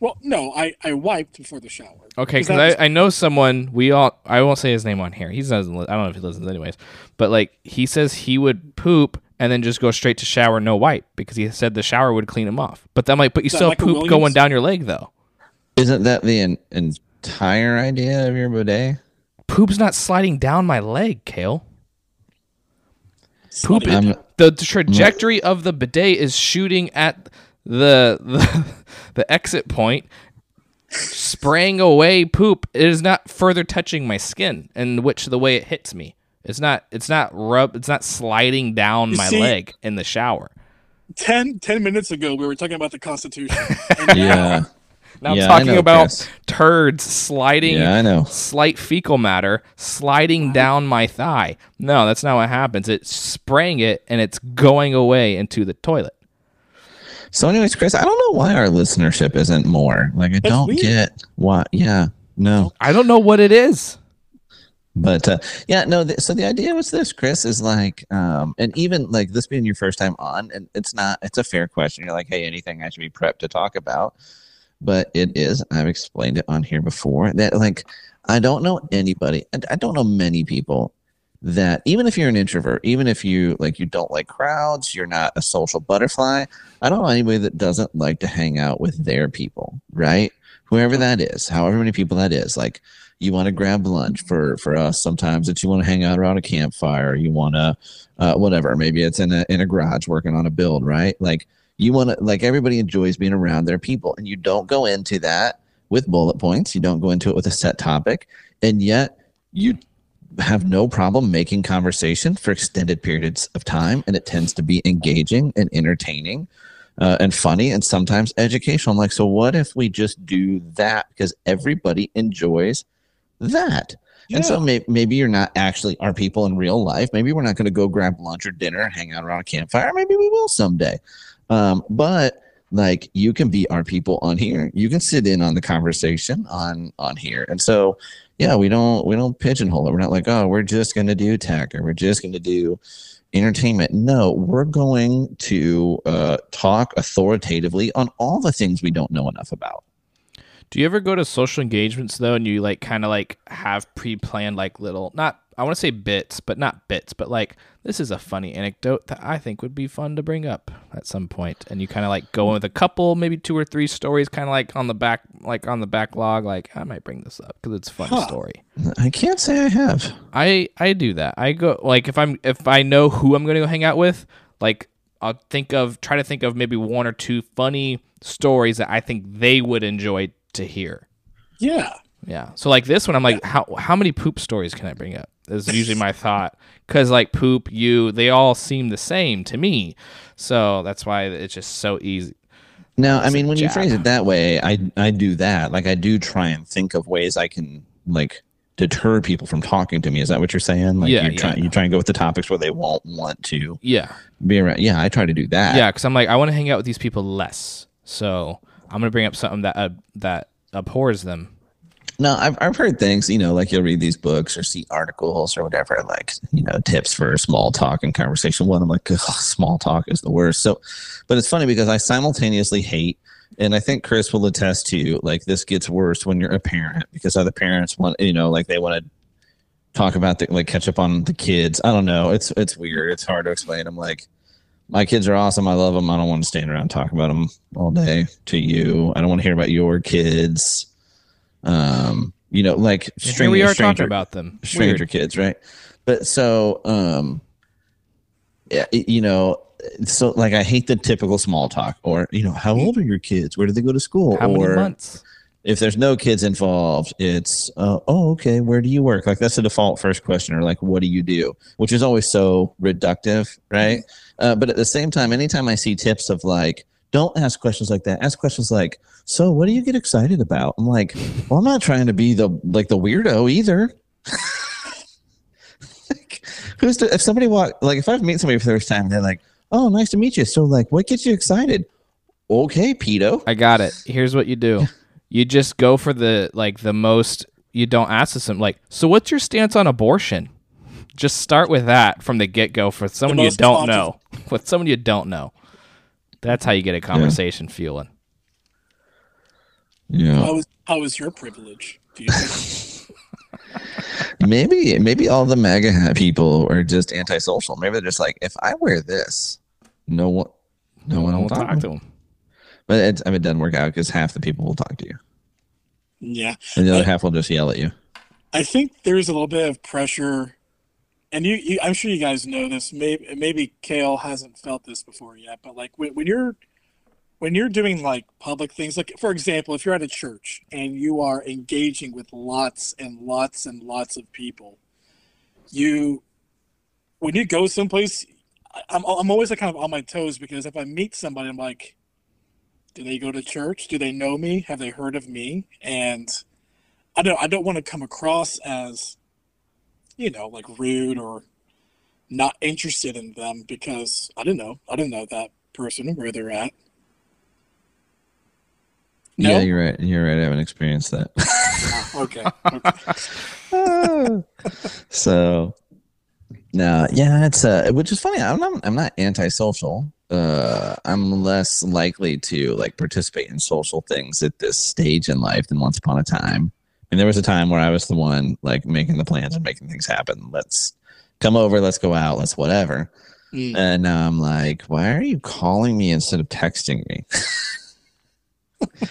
Well, no, I I wiped before the shower. Okay, because that was- I, I know someone. We all. I won't say his name on here. He doesn't. I don't know if he listens anyways. But like he says, he would poop and then just go straight to shower, no wipe, because he said the shower would clean him off. But that might. But you still have Michael poop Williams? going down your leg though. Isn't that the en- entire idea of your bidet? Poop's not sliding down my leg, Kale. Poop. Slutty. I'm- the trajectory of the bidet is shooting at the the, the exit point, spraying away poop. It is not further touching my skin, and which the way it hits me. It's not. It's not rub. It's not sliding down You my see- leg in the shower. 10, 10 minutes ago, we were talking about the Constitution. And Yeah. Now Yeah, I'm talking know, about Chris. turds sliding Yeah, I know. slight fecal matter sliding down my thigh. No, that's not what happens. It's spraying it and it's going away into the toilet. So, anyways, Chris, I don't know why our listenership isn't more. Like, I don't weird. get why. Yeah, no. I don't know what it is. But uh, yeah, no. Th- so the idea was this, Chris, is like, um, and even like this being your first time on, and it's not, it's a fair question. You're like, hey, anything I should be prepped to talk about? But it is. I've explained it on here before that like I don't know anybody, and I don't know many people that even if you're an introvert, even if you like you don't like crowds, you're not a social butterfly. I don't know anybody that doesn't like to hang out with their people, right? Whoever that is, however many people that is, like you want to grab lunch for for us sometimes it's you want to hang out around a campfire you want to uh, whatever maybe it's in a in a garage working on a build right like you want to like everybody enjoys being around their people and you don't go into that with bullet points you don't go into it with a set topic and yet you have no problem making conversation for extended periods of time and it tends to be engaging and entertaining uh, and funny and sometimes educational. I'm like, so what if we just do that because everybody enjoys that? And so Yeah. may- maybe you're not actually our people in real life. Maybe we're not going to go grab lunch or dinner and hang out around a campfire. Maybe we will someday. Um, but like you can be our people on here. You can sit in on the conversation on on here. And so yeah, we don't we don't pigeonhole it. We're not like, oh, we're just to do tech or we're just to do entertainment. No, we're going to uh, talk authoritatively on all the things we don't know enough about. Do you ever go to social engagements though and you like kind of like have pre-planned like little not I want to say bits, but not bits, but like this is a funny anecdote that I think would be fun to bring up at some point. and you kind of like go in with a couple, maybe two or three stories kind of like on the back like on the backlog like I might bring this up cuz it's a fun Huh. story. I can't say I have. I I do that. I go like if I'm if I know who I'm going to go hang out with, like I'll think of try to think of maybe one or two funny stories that I think they would enjoy to hear. yeah. Yeah. So like this one, I'm like, how how many poop stories can I bring up? Is usually my thought because like poop, you, they all seem the same to me. So that's why it's just so easy. Now, I mean, when you phrase it that way, I I do that. Like I do try and think of ways I can like deter people from talking to me. Is that what you're saying? Like Yeah, you're yeah. trying you try and go with the topics where they won't want to Yeah. be around. Yeah, I try to do that. Yeah. Because I'm like, I want to hang out with these people less. So I'm gonna bring up something that uh, that abhors them. No, I've I've heard things, you know, like you'll read these books or see articles or whatever, like you know, tips for small talk and conversation. One, I'm like, small talk is the worst. So, but it's funny because I simultaneously hate, and I think Chris will attest to, like this gets worse when you're a parent because other parents want, you know, like they want to talk about the like catch up on the kids. I don't know. It's it's weird. It's hard to explain. I'm like, my kids are awesome. I love them. I don't want to stand around talking about them all day to you. I don't want to hear about your kids. Um, you know, like here we are stranger, talking about them. stranger Weird. kids, right? But so, um, yeah, you know, so like I hate the typical small talk, or you know, how old are your kids? Where do they go to school? How many or months? if there's no kids involved, it's uh, oh okay, where do you work? Like that's the default first question, or like what do you do? Which is always so reductive, right? Uh, but at the same time, anytime I see tips of like, don't ask questions like that. Ask questions like, so what do you get excited about? I'm like, well, I'm not trying to be the like the weirdo either. like, who's to, if somebody walk like if I meet somebody for the first time, they're like, oh, nice to meet you. So like, what gets you excited? Okay, pedo. I got it. Here's what you do. You just go for the like the most you don't ask this like, so what's your stance on abortion? Just start with that from the get go for someone you don't contra- know. With someone you don't know. That's how you get a conversation fueling. Yeah. How is how is your privilege? Do you? Maybe maybe all the MAGA hat people are just antisocial. Maybe they're just like, if I wear this, no one, no, one will talk, to them. him. But it, I mean, it doesn't work out because half the people will talk to you, yeah. and the other Uh, half will just yell at you. I think there's a little bit of pressure, and you, you I'm sure you guys know this. Maybe maybe Kale hasn't felt this before yet, but like when, when you're when you're doing like public things, like for example, if you're at a church and you are engaging with lots and lots and lots of people, you when you go someplace, I'm I'm always like kind of on my toes because if I meet somebody, I'm like, do they go to church? Do they know me? Have they heard of me? And I don't I don't want to come across as, you know, like rude or not interested in them because I don't know. I don't know that person where they're at. No? Yeah, you're right. You're right. I haven't experienced that. Ah, okay. okay. so no, yeah, it's uh, which is funny. I'm not, I'm not antisocial. Uh, I'm less likely to like participate in social things at this stage in life than once upon a time. And there was a time where I was the one like making the plans and making things happen. Let's come over. Let's go out. Let's whatever. Mm. And now I'm like, why are you calling me instead of texting me?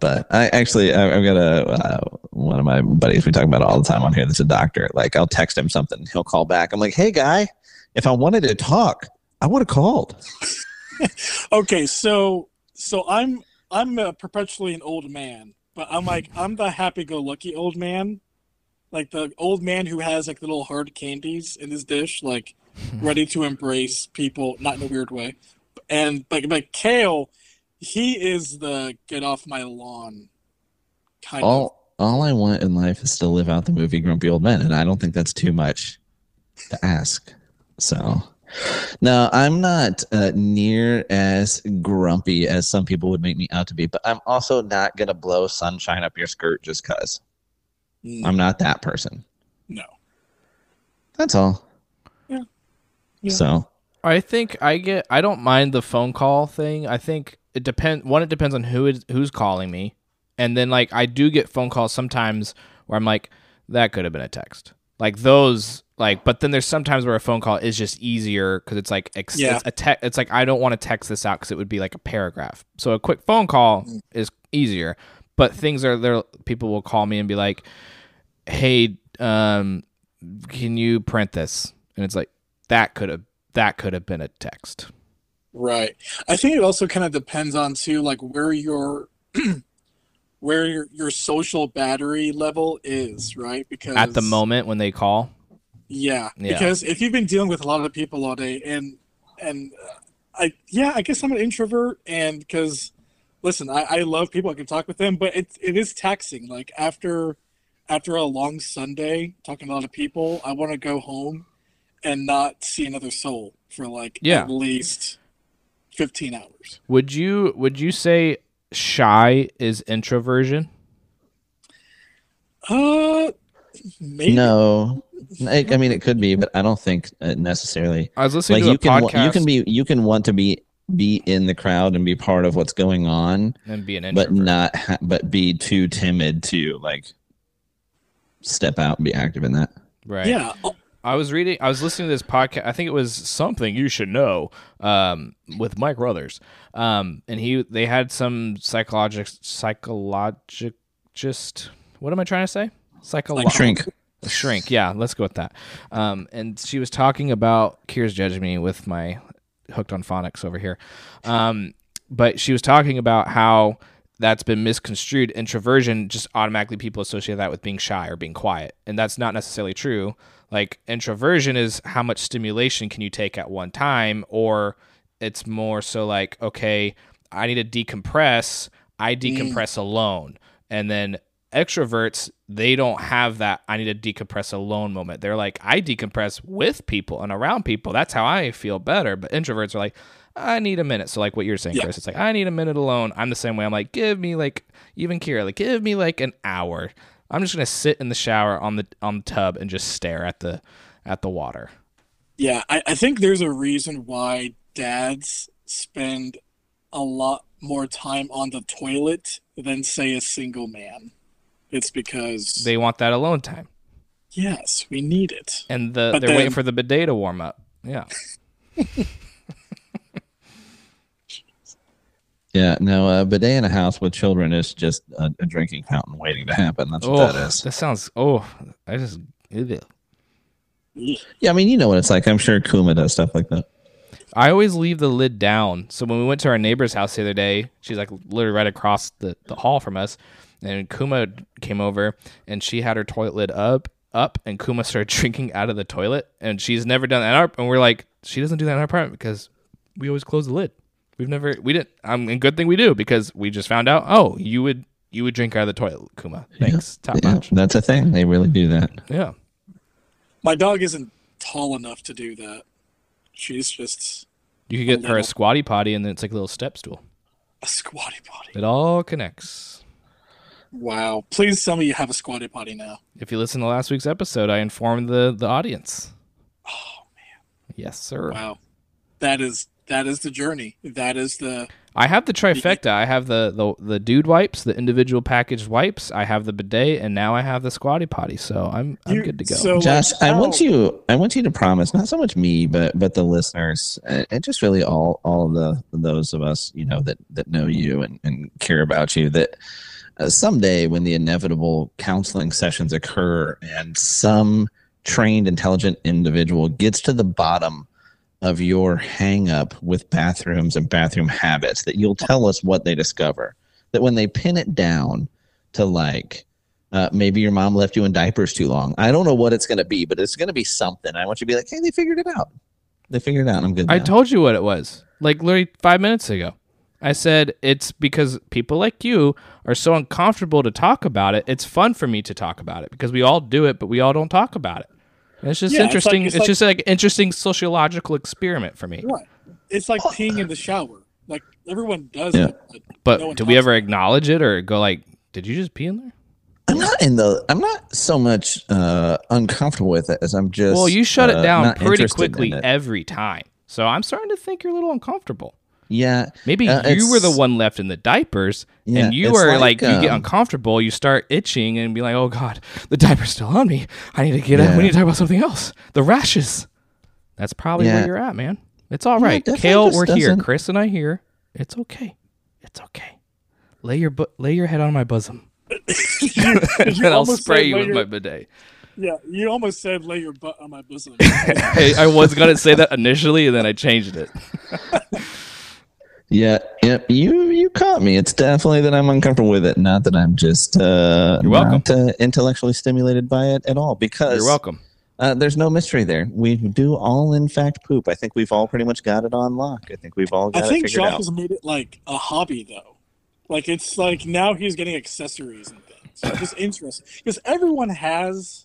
but I actually, I, I've got a uh, one of my buddies we talk about all the time on here. That's a doctor. Like, I'll text him something, he'll call back. I'm like, hey, guy, if I wanted to talk, I would have called. Okay, so so I'm I'm uh, perpetually an old man, but I'm like I'm the happy-go-lucky old man, like the old man who has like little hard candies in his dish, like ready to embrace people, not in a weird way. And like like Kale, he is the get off my lawn kind of. All all I want in life is to live out the movie Grumpy Old Men, and I don't think that's too much to ask. So, no, I'm not uh, near as grumpy as some people would make me out to be, but I'm also not gonna blow sunshine up your skirt just cause. Mm, I'm not that person. no. That's all. Yeah. Yeah. So I think I get. I don't mind the phone call thing. I think it depends. One, it depends on who is who's calling me, and then like I do get phone calls sometimes where I'm like, that could have been a text. Like those, like. But then there's sometimes where a phone call is just easier because it's like ex- Yeah. it's a te- It's like I don't want to text this out because it would be like a paragraph. So a quick phone call Mm. is easier. But things are there. People will call me and be like, "Hey, um, can you print this?" And it's like that could have that could have been a text. Right. I think it also kind of depends on too, like where your where your your social battery level is, right? Because At the moment when they call, yeah, Yeah. because if you've been dealing with a lot of people all day, and and uh, I yeah, I guess I'm an introvert, and because listen, I, I love people, I can talk with them, but it it is taxing. Like after after a long Sunday talking to a lot of people, I want to go home and not see another soul for like Yeah. at least fifteen hours. would you would you say shy is introversion? Uh, maybe. no, I, I mean it could be, but I don't think uh, necessarily. I was listening Like to a you can podcast you can be you can want to be be in the crowd and be part of what's going on, and be an introvert. but not ha- but be too timid to like step out and be active in that. right. Yeah. I was reading. I was listening to this podcast. I think it was something you should know um, with Mike Carruthers, um, and he they had some psychologic psychologist. What am I trying to say? Psycholo- Shrink. shrink. Yeah, let's go with that. Um, and she was talking about Kira's judging me with my hooked on phonics over here. Um, but she was talking about how that's been misconstrued. Introversion just automatically people associate that with being shy or being quiet, and that's not necessarily true. Like introversion is how much stimulation can you take at one time, or it's more so like okay, I need to decompress. I decompress alone, and then extroverts they don't have that i need to decompress alone moment. They're like i decompress with people and around people. That's how i feel better. But introverts are like i need a minute. So like what you're saying Yeah. chris it's like i need a minute alone. I'm the same way. I'm like give me like even kira like give me like an hour. I'm just gonna sit in the shower on the on the tub and just stare at the at the water. Yeah, I, I think there's a reason why dads spend a lot more time on the toilet than say a single man. It's because they want that alone time yes, we need it. and the But they're waiting for the bidet to warm up yeah Yeah, no, a bidet in a house with children is just a, a drinking fountain waiting to happen. That's what oh that is. that sounds oh i just ew. Yeah, I mean, you know what it's like. I'm sure Kuma does stuff like that. I always leave the lid down. So when we went to our neighbor's house the other day, she's like literally right across the, the hall from us, and Kuma came over and she had her toilet lid up up, and Kuma started drinking out of the toilet, and she's never done that. In our, and we're like, she doesn't do that in our apartment because we always close the lid. We've never we didn't. Um, and good thing we do because we just found out. Oh, you would you would drink out of the toilet, Kuma. Thanks, top Yeah, notch. that's a thing. They really do that. Yeah. My dog isn't tall enough to do that. She's just You could get her a squatty potty, and then it's like a little step stool. a squatty potty. It all connects. Wow. Please tell me you have a squatty potty now. If you listen to last week's episode, I informed the the audience. Oh man. Yes, sir. Wow. That is that is the journey. That is the I have the trifecta. I have the, the the dude wipes, the individual packaged wipes. I have the bidet, and now I have the squatty potty. So I'm I'm You- good to go. so- Josh, like, I how- want you. I want you to promise, not so much me, but but the listeners, and just really all all the those of us, you know, that that know you and, and care about you, that uh, someday when the inevitable counseling sessions occur, and some trained, intelligent individual gets to the bottom of your hang up with bathrooms and bathroom habits, that you'll tell us what they discover. That when they pin it down to like uh, maybe your mom left you in diapers too long. I don't know what it's going to be, but it's going to be something. I want you to be like, hey, they figured it out. They figured it out. I'm good. I told you what it was. Like literally five minutes ago. I said it's because people like you are so uncomfortable to talk about it. It's fun for me to talk about it because we all do it, but we all don't talk about it. And it's just Yeah, it's like- interesting. It's, it's like- just like interesting sociological experiment for me. what? It's like peeing in the shower. Like everyone does Yeah. it. But But No do we ever acknowledge it or go like, "Did you just pee in there?" I'm not in the. I'm not so much uh, uncomfortable with it as I'm just. Well, you shut uh, it down pretty quickly every time. So I'm starting to think you're a little uncomfortable. Yeah, Maybe Uh, you were the one left in the diapers, Yeah, and you it's are like, like, you get um, uncomfortable, you start itching, and be like, "Oh God, the diaper's still on me. I need to get Yeah. out. We need to talk about something else. The rashes." That's probably Yeah. where you're at, man. It's all right. Yeah, Kale, we're here. doesn't- Chris and I here. It's okay. It's okay. Lay your bu- lay your head on my bosom, you and I'll spray you with your- my bidet. Yeah, you almost said lay your butt on my bosom. Hey, I was gonna say that initially, and then I changed it. Yeah, yep. You you caught me. It's definitely that I'm uncomfortable with it, not that I'm just. Uh, You're welcome. Not, uh, intellectually stimulated by it at all, because You're welcome. Uh, there's no mystery there. We do all, in fact, poop. I think we've all pretty much got it on lock. I think we've all got I it think figured Josh out. has made it like a hobby though. Like it's like now he's getting accessories and things. It's just interesting because everyone has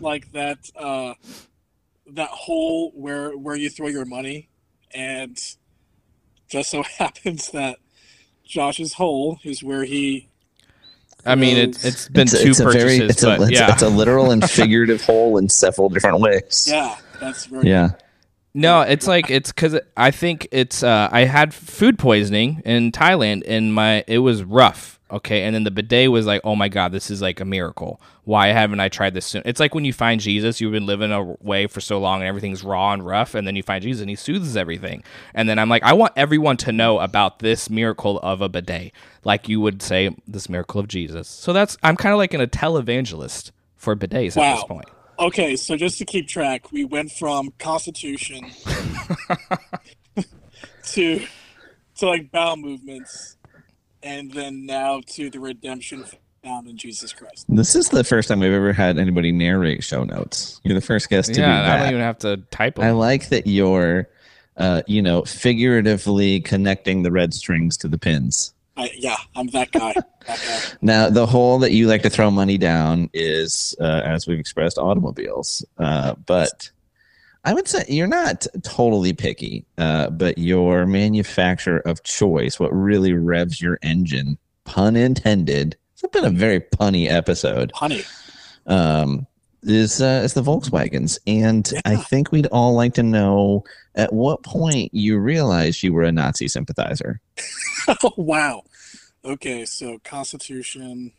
like that uh that hole where where you throw your money, and just so happens that Josh's hole is where he. I mean, it's it's been It's a- two it's a purchases, very, it's, but a, it's, yeah. it's a literal and figurative hole in several different ways. Yeah, that's very. Yeah. No, it's like it's because I think it's uh, I had food poisoning in Thailand and my it was rough. Okay, and then the bidet was like, oh my god, this is like a miracle. Why haven't I tried this soon? It's like when you find Jesus, you've been living a way for so long and everything's raw and rough, and then you find Jesus and he soothes everything. And then I'm like, I want everyone to know about this miracle of a bidet, like you would say this miracle of Jesus. So that's I'm kind of like an a televangelist for bidets at this Wow. point. Okay, so just to keep track, we went from Constitution to to like bowel movements, and then now to the redemption found in Jesus Christ. This is the first time we've ever had anybody narrate show notes. You're the first guest to Yeah, do I that. don't even have to type them. I like that you're, uh, you know, figuratively connecting the red strings to the pins. I, yeah, I'm that guy. that guy. Now, the hole that you like to throw money down is, uh, as we've expressed, automobiles. Uh, but I would say you're not totally picky, uh, but your manufacturer of choice, what really revs your engine, pun intended. It's been a very punny episode. Punny. Um, is uh, is the Volkswagens, and I think we'd all like to know at what point you realized you were a Nazi sympathizer. oh wow. Okay, so Constitution,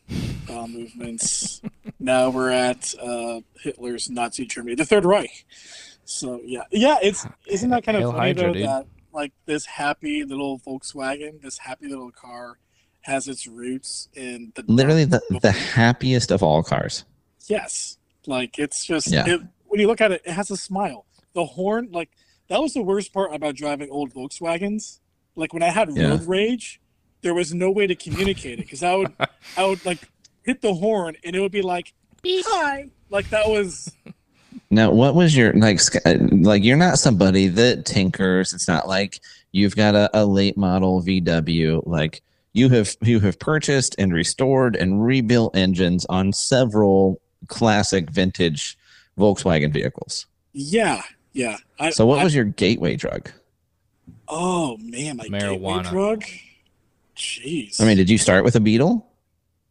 bowel movements. now we're at uh, Hitler's Nazi Germany, the Third Reich. So yeah, yeah. It's isn't that kind of Hail funny Hydra, though dude. that like this happy little Volkswagen, this happy little car, has its roots in the Literally the, the happiest of all cars. Yes, like it's just Yeah. it, when you look at it, it has a smile. The horn, like that was the worst part about driving old Volkswagens. Like when I had Yeah. road rage, there was no way to communicate it because I would I would like hit the horn and it would be like hi, like that was Now, what was your like? uh, Like, you're not somebody that tinkers. It's not like you've got a, a late model VW. Like, you have you have purchased and restored and rebuilt engines on several classic vintage Volkswagen vehicles. yeah yeah. I, So, what I- was your gateway drug? oh man my gateway Marijuana. drug? Jeez. I mean, did you start with a Beetle?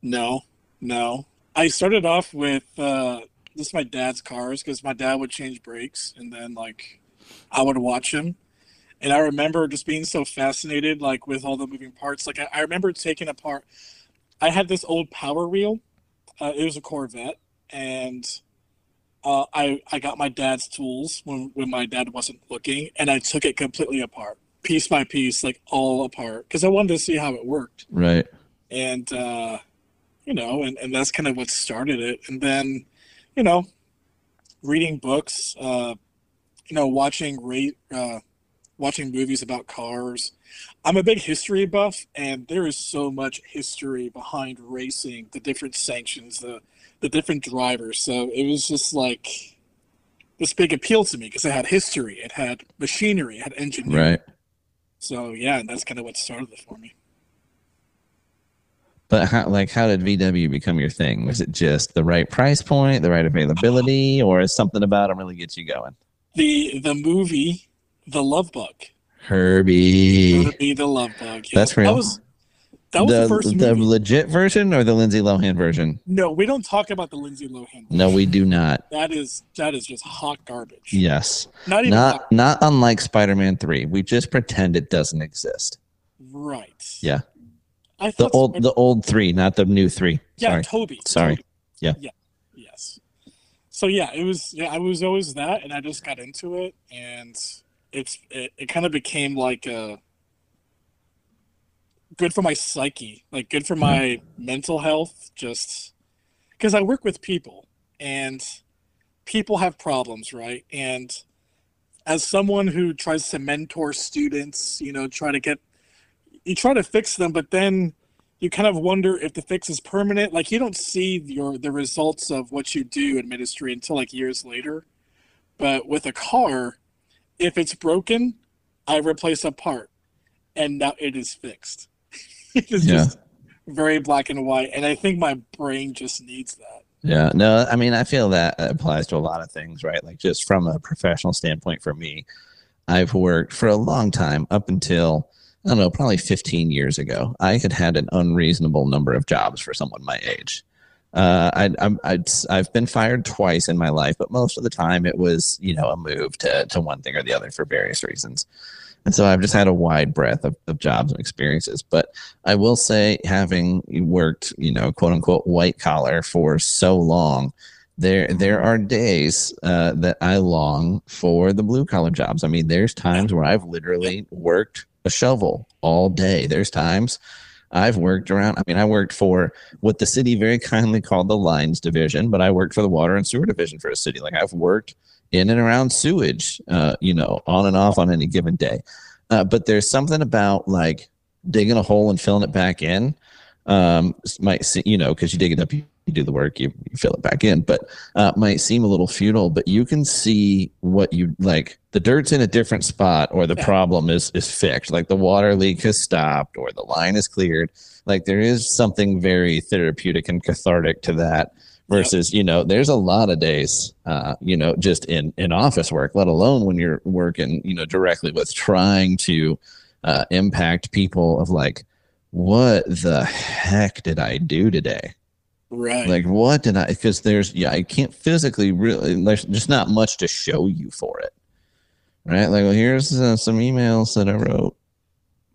No, no. I started off with uh, just my dad's cars because my dad would change brakes, and then like I would watch him. And I remember just being so fascinated, like with all the moving parts. Like I, I remember taking apart. I had this old Power Wheel. Uh, it was a Corvette, and uh, I I got my dad's tools when when my dad wasn't looking, and I took it completely apart, piece by piece, like all apart, because I wanted to see how it worked Right. and uh, you know, and, and that's kind of what started it. And then, you know, reading books, uh, you know, watching rate, uh, watching movies about cars. I'm a big history buff, and there is so much history behind racing, the different sanctions, the the different drivers. So it was just like this big appeal to me because it had history, it had machinery, it had engineering. Right. So yeah, and that's kind of what started it for me. But how, like, how did VW become your thing? Was it just the right price point, the right availability, or is something about them really gets you going? The the movie, The Love Bug. Herbie. Herbie the Love Bug. Yeah, That's real. That was that was the, first the movie. legit version or the Lindsay Lohan version? no, we don't talk about the Lindsay Lohan. No, we do not. That is that is just hot garbage. Yes. Not even Not not unlike Spider-Man 3. We just pretend it doesn't exist. right. Yeah. I The old the old 3, not the new 3. yeah, Sorry. Tobey. Sorry. Tobey. Yeah. Yeah. Yes. So yeah, it was yeah, I was always that and I just got into it and it's it, it kind of became like a good for my psyche, like good for my mental health just because I work with people and people have problems, right? And as someone who tries to mentor students, you know, try to get you try to fix them, but then you kind of wonder if the fix is permanent. Like you don't see your the results of what you do in ministry until like years later. But with a car, if it's broken, I replace a part, and now it is fixed. it is Yeah. just very black and white, and I think my brain just needs that. Yeah, no, I mean, I feel that applies to a lot of things, right? Like, just from a professional standpoint, for me, I've worked for a long time up until, I don't know, probably 15 years ago. I had had an unreasonable number of jobs for someone my age. Uh, I, I'd, I've been fired twice in my life, but most of the time it was, you know, a move to, to one thing or the other for various reasons. And so I've just had a wide breadth of, of jobs and experiences. But I will say, having worked, you know, quote unquote, white collar for so long, there there are days uh, that I long for the blue collar jobs. I mean, there's times where I've literally worked a shovel all day. There's times I've worked around. I mean, I worked for what the city very kindly called the lines division, but I worked for the water and sewer division for a city. Like I've worked in and around sewage, uh, you know, on and off on any given day. Uh, but there's something about like digging a hole and filling it back in. Um, might see, you know, because you dig it up, you, you do the work, you, you fill it back in, but uh, might seem a little futile. But you can see what you like. The dirt's in a different spot, or the Yeah. problem is is fixed. Like the water leak has stopped, or the line is cleared. Like there is something very therapeutic and cathartic to that versus you know there's a lot of days uh you know just in in office work let alone when you're working you know directly with trying to uh impact people of like what the heck did i do today Right. like what did i because there's yeah i can't physically really there's just not much to show you for it right like well here's uh, some emails that i wrote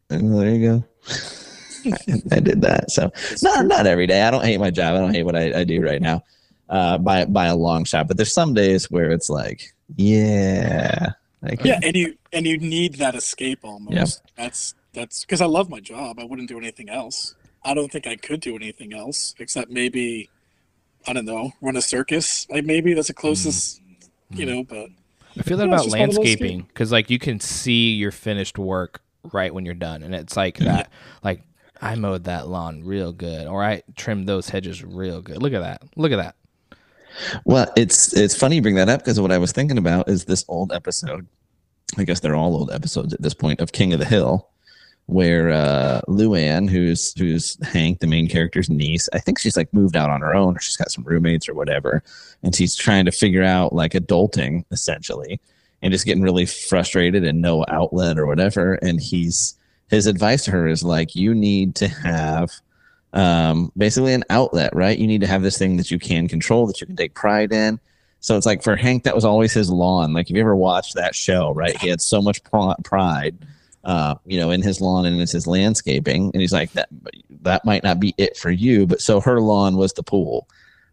and there you go I did that. So not not every day. I don't hate my job. I don't hate what I, I do right now, uh, by by a long shot. But there's some days where it's like, yeah, like, yeah, and you and you need that escape almost. Yep. That's that's because I love my job. I wouldn't do anything else. I don't think I could do anything else except maybe I don't know, run a circus. Like maybe that's the hmm. closest, you hmm. know. But I feel that Yeah, it's about just one of those landscaping because like you can see your finished work right when you're done, and it's like that. Like I mowed that lawn real good, or I trimmed those hedges real good. Look at that. Look at that. Well, it's it's funny you bring that up because what I was thinking about is this old episode. I guess they're all old episodes at this point of King of the Hill, where uh, Luanne, who's who's Hank, the main character's niece, I think she's like moved out on her own, or she's got some roommates or whatever, and she's trying to figure out like adulting essentially, and just getting really frustrated and no outlet or whatever. And he's his advice to her is like, you need to have um, basically an outlet, right? You need to have this thing that you can control, that you can take pride in. So it's like for Hank, that was always his lawn. Like if you ever watched that show, right? He had so much pr- pride, uh, you know, in his lawn and in his landscaping, and he's like that. That might not be it for you, but so her lawn was the pool.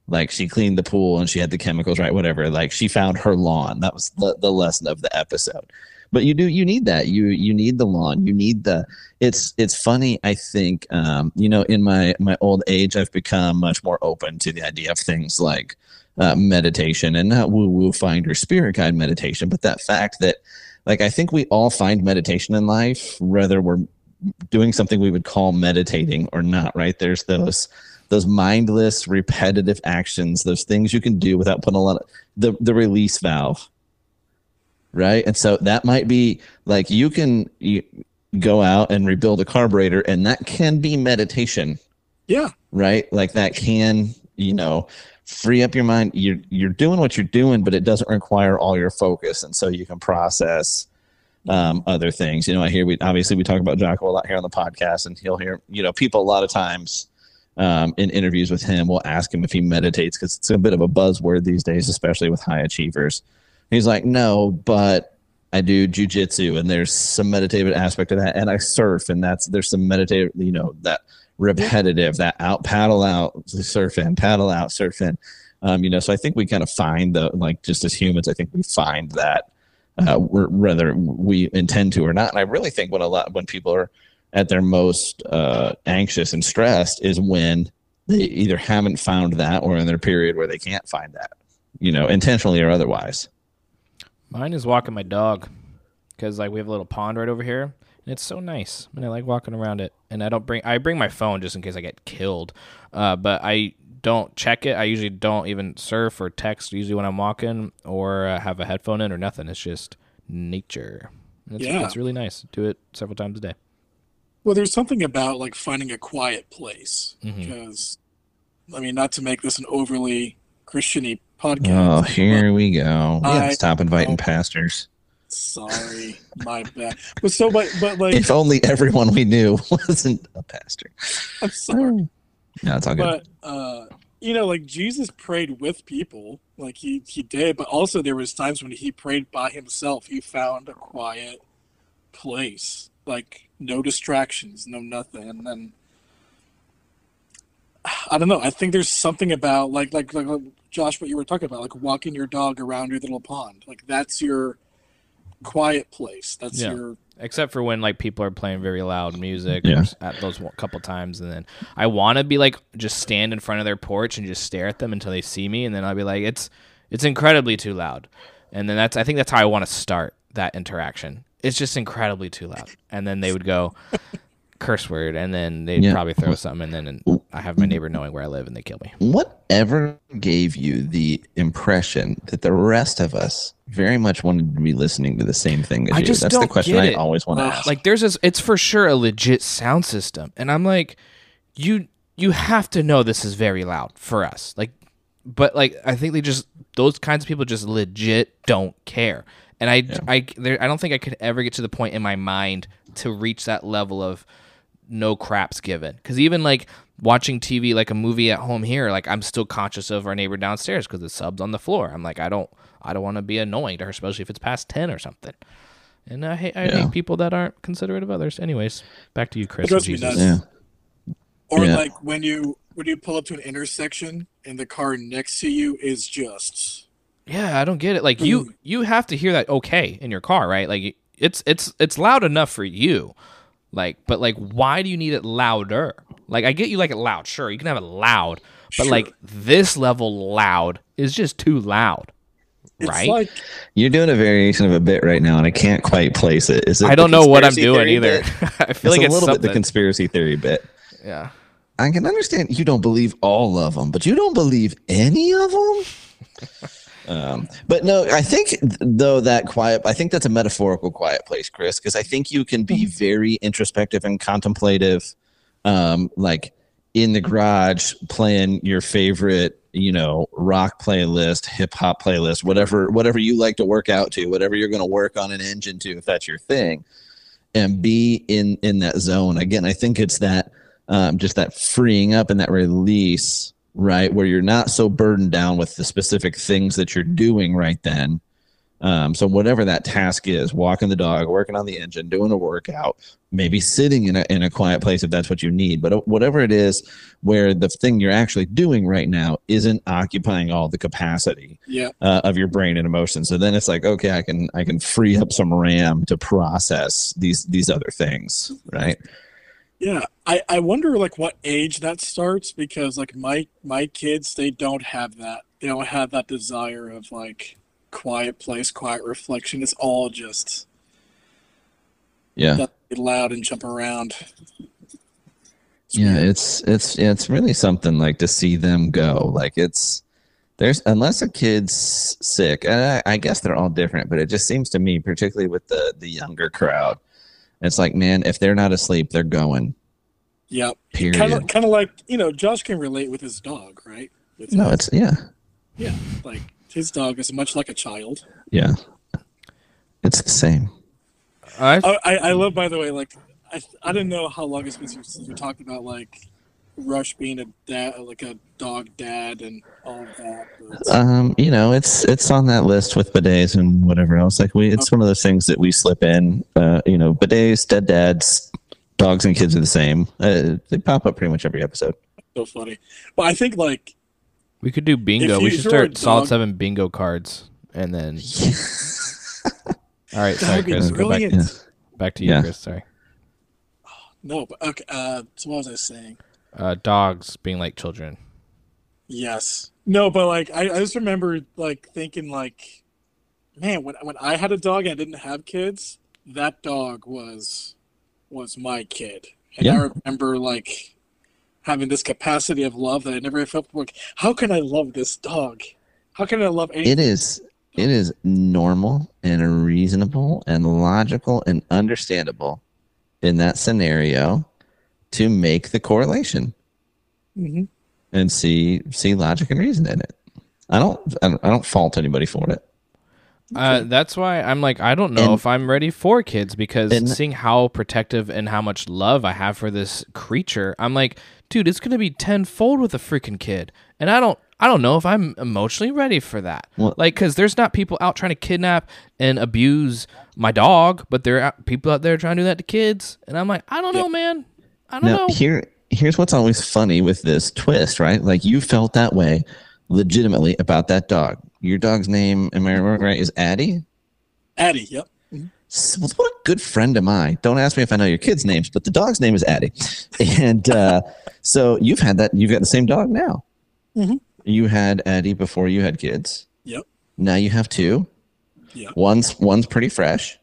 Like she cleaned the pool and she had the chemicals, right? Whatever. Like she found her lawn. That was the, the lesson of the episode. But you do you need that. You you need the lawn. You need the it's it's funny i think um, you know in my my old age i've become much more open to the idea of things like uh, meditation and not woo woo find your spirit guide meditation but that fact that like i think we all find meditation in life whether we're doing something we would call meditating or not right? There's those those mindless repetitive actions those things you can do without putting a lot of the the release valve right? And so that might be like you can you, go out and rebuild a carburetor and that can be meditation. Yeah. right? Like that can you know free up your mind. You're you're doing what you're doing but it doesn't require all your focus. And so you can process um, other things. You know i hear we obviously we talk about jocko a lot here on the podcast and he'll hear you know people a lot of times um, in interviews with him will ask him if he meditates because it's a bit of a buzzword these days especially with high achievers. He's like no but I do jujitsu, and there's some meditative aspect of that, and I surf, and that's there's some meditative, you know, that repetitive, that out paddle out, surf in, paddle out, surf in, um, you know. So I think we kind of find the like just as humans, I think we find that uh, we're, whether we intend to or not. And I really think when a lot when people are at their most uh, anxious and stressed is when they either haven't found that or in their period where they can't find that, you know, intentionally or otherwise. Mine is walking my dog because like we have a little pond right over here, and it's so nice, and I like walking around it. And I don't bring I bring my phone just in case I get killed, uh, but I don't check it. I usually don't even surf or text usually when I'm walking or uh, have a headphone in or nothing. It's just nature. And It's, Yeah. it's really nice. Do it several times a day. Well, there's something about like finding a quiet place because, I mean, not to make this an overly Christiany Oh, podcast. Oh, here we go. Yeah, I- stop inviting oh. pastors. Sorry, my bad. But so, but but like, If only everyone we knew wasn't a pastor. I'm sorry, No, it's all good. but uh, you know, like Jesus prayed with people, like he he did, but also there was times when he prayed by himself. He found a quiet place, like no distractions, no nothing, and then. I don't know. I think there's something about like like like, Josh, what you were talking about, like walking your dog around your little pond. Like that's your quiet place. That's Yeah. your except for when like people are playing very loud music Yeah. at those one- couple times and then i want to be like just stand in front of their porch and just stare at them until they see me and then i'll be like it's it's incredibly too loud and then that's i think that's how i want to start that interaction it's just incredibly too loud and then they would go curse word and then they'd Yeah. probably throw something and then and i have my neighbor knowing where i live and they kill me Whatever gave you the impression that the rest of us very much wanted to be listening to the same thing as I you? just That's the don't question get I it. always want to ask. like there's this it's for sure a legit sound system and i'm like you you have to know this is very loud for us like but like i think they just those kinds of people just legit don't care and i i there, i don't think i could ever get to the point in my mind to reach that level of no craps given because even like watching tv like a movie at home here like i'm still conscious of our neighbor downstairs because the sub's on the floor i'm like i don't i don't want to be annoying to her especially if it's past 10 or something and I hate, I Yeah. hate people that aren't considerate of others. Anyways, back to you, Chris. It drives and me Jesus. yeah. Or Yeah. like when you when you pull up to an intersection and the car next to you is just Yeah, I don't get it. Like you, you have to hear that okay in your car, right? Like it's it's it's loud enough for you. Like, but like, why do you need it louder? Like, I get you like it loud. Sure, you can have it loud, but Sure. like this level loud is just too loud. It's Right? like You're doing a variation of a bit right now, and I can't quite place it. Is it? I don't know what I'm doing either. I feel it's like a it's little bit the conspiracy theory bit. yeah. I can understand you don't believe all of them, but you don't believe any of them. um, but no, I think though that quiet, I think that's a metaphorical quiet place, Chris, because I think you can be very introspective and contemplative, um, like in the garage playing your favorite, you know, rock playlist, hip hop playlist, whatever, whatever you like to work out to, whatever you're going to work on an engine to, if that's your thing, and be in in that zone. Again, I think it's that um, just that freeing up and that release, right? Where you're not so burdened down with the specific things that you're doing right then. Um, so whatever that task is, walking the dog, working on the engine, doing a workout, maybe sitting in a in a quiet place if that's what you need. But whatever it is, where the thing you're actually doing right now isn't occupying all the capacity yeah, uh, of your brain and emotions. So then it's like, okay, I can I can free up some RAM to process these these other things, right? Yeah. I I wonder like what age that starts because like my my kids they don't have that. They don't have that desire of like quiet place, quiet reflection. It's all just Yeah. loud and jump around. It's yeah weird. it's it's it's really something like to see them go like it's there's unless a kid's sick and I, I guess they're all different but it just seems to me particularly with the the younger crowd it's like man if they're not asleep they're going Yep. period Kind of kind of like you know Josh can relate with his dog, right? With no his- it's yeah yeah, like his dog is much like a child. yeah it's the same I I, I, I love, by the way, like I, I didn't know how long it's been since we talked about like Rush being a dad, like a dog dad, and all of that. Um you know it's it's on that list with bidets and whatever else like we it's one of those things that we slip in uh you know bidets dead dads dogs and kids are the same uh, they pop up pretty much every episode so funny. But I think like we could do bingo. If We you should throw a start solid seven bingo cards, and then all right. Sorry, would Chris. Go back, yeah. back to you, Yeah. Chris. Sorry. No, but okay. Uh, so what was I saying? Uh, dogs being like children. Yes. No, but like I, I just remember like thinking like, man, when when I had a dog and I didn't have kids, that dog was was my kid. And I remember like having this capacity of love that I never felt. Like, how can I love this dog? How can I love anything? it is it is normal and reasonable and logical and understandable in that scenario to make the correlation Mhm. And see see logic and reason in it. I don't i don't, I don't fault anybody for it. Uh, that's why I'm like, I don't know And- if I'm ready for kids because And- seeing how protective and how much love I have for this creature, I'm like, dude, it's gonna be tenfold with a freaking kid, and I don't, I don't know if I'm emotionally ready for that. Well- like, because there's not people out trying to kidnap and abuse my dog, but there are people out there trying to do that to kids, and I'm like, I don't know, man, I don't now know. here here's what's always funny with this twist right like you felt that way legitimately about that dog your dog's name am i remembering right is addie Addie, yep. S- what a good friend am I? Don't ask me if I know your kids' names, but the dog's name is Addie. And uh, so you've had that, you've got the same dog now. Mhm. You had Addie before you had kids. Yep. Now you have two. Yep. One's one's pretty fresh.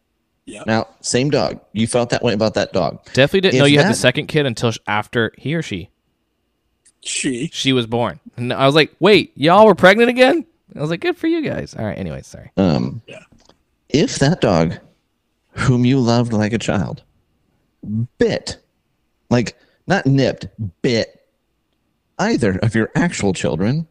Yep. Now, same dog. You felt that way about that dog. Definitely didn't if know you had the second kid until after he or she She. she was born, and I was like, wait, y'all were pregnant again? I was like, good for you guys. All right, Anyway, sorry. Um, Yeah. If that dog, whom you loved like a child, bit, like not nipped, bit either of your actual children,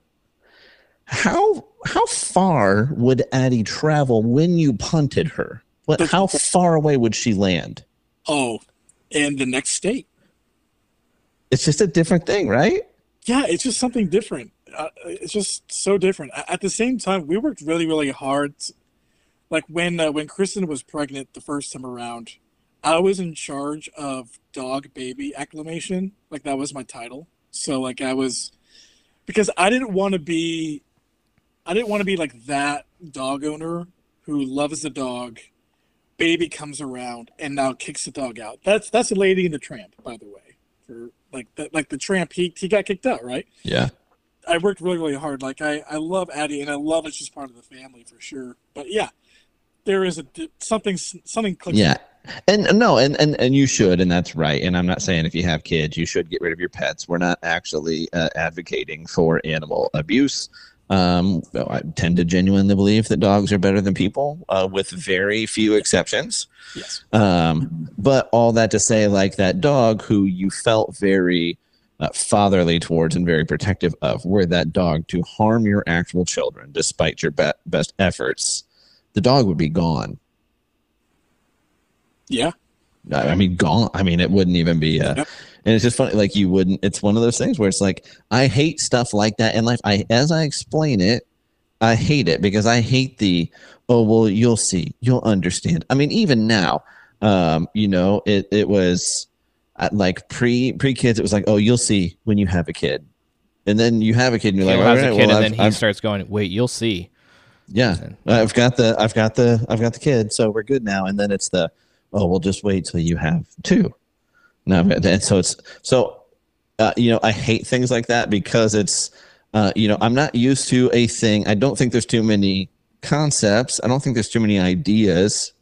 how how far would Addie travel when you punted her? What? How far away would she land? Oh, and the next state. It's just a different thing, right? Yeah, it's just something different. Uh, it's just so different. At the same time, we worked really, really hard. Like when uh, when Kristen was pregnant the first time around, I was in charge of dog baby acclimation. Like that was my title. So like I was because I didn't want to be I didn't want to be like that dog owner who loves the dog, baby comes around and now kicks the dog out. That's that's a lady in the tramp, by the way. For like the, like the tramp he he got kicked out, right? Yeah. I worked really really hard. Like I I love Addie and I love that she's part of the family for sure. But yeah, there is a something something clicks. Yeah. And no, and, and and you should, and that's right. And I'm not saying if you have kids, you should get rid of your pets. We're not actually uh, advocating for animal abuse. Um, I tend to genuinely believe that dogs are better than people, uh, with very few exceptions. Yes. Um, but all that to say, like that dog who you felt very uh, fatherly towards and very protective of, were that dog to harm your actual children despite your be- best efforts, the dog would be gone. Yeah. I mean, gone. I mean, it wouldn't even be. Uh, yep. And it's just funny, like you wouldn't. It's one of those things where it's like I hate stuff like that in life. I as I explain it, I hate it because I hate the oh well you'll see you'll understand. I mean even now, um, you know it it was uh, like pre pre kids. It was like oh you'll see when you have a kid, and then you have a kid and you're like all right, a kid, well, and I've, then he I've, starts going, "Wait, you'll see." yeah, I've got the I've got the I've got the kid, so we're good now. And then it's the oh we'll just wait till you have two. No, and so it's so uh, you know I hate things like that because it's uh, you know I'm not used to a thing. I don't think there's too many concepts. I don't think there's too many ideas.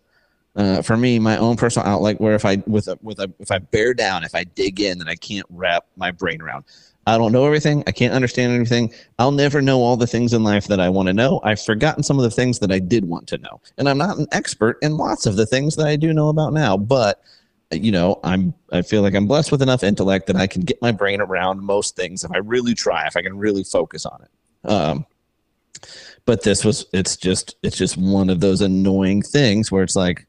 Uh, for me, my own personal outlook, where if I with a with a if I bear down, if I dig in, then I can't wrap my brain around. I don't know everything. I can't understand everything. I'll never know all the things in life that I want to know. I've forgotten some of the things that I did want to know, and I'm not an expert in lots of the things that I do know about now. But you know, I'm I feel like I'm blessed with enough intellect that I can get my brain around most things if I really try, if I can really focus on it. Um, but this was it's just it's just one of those annoying things where it's like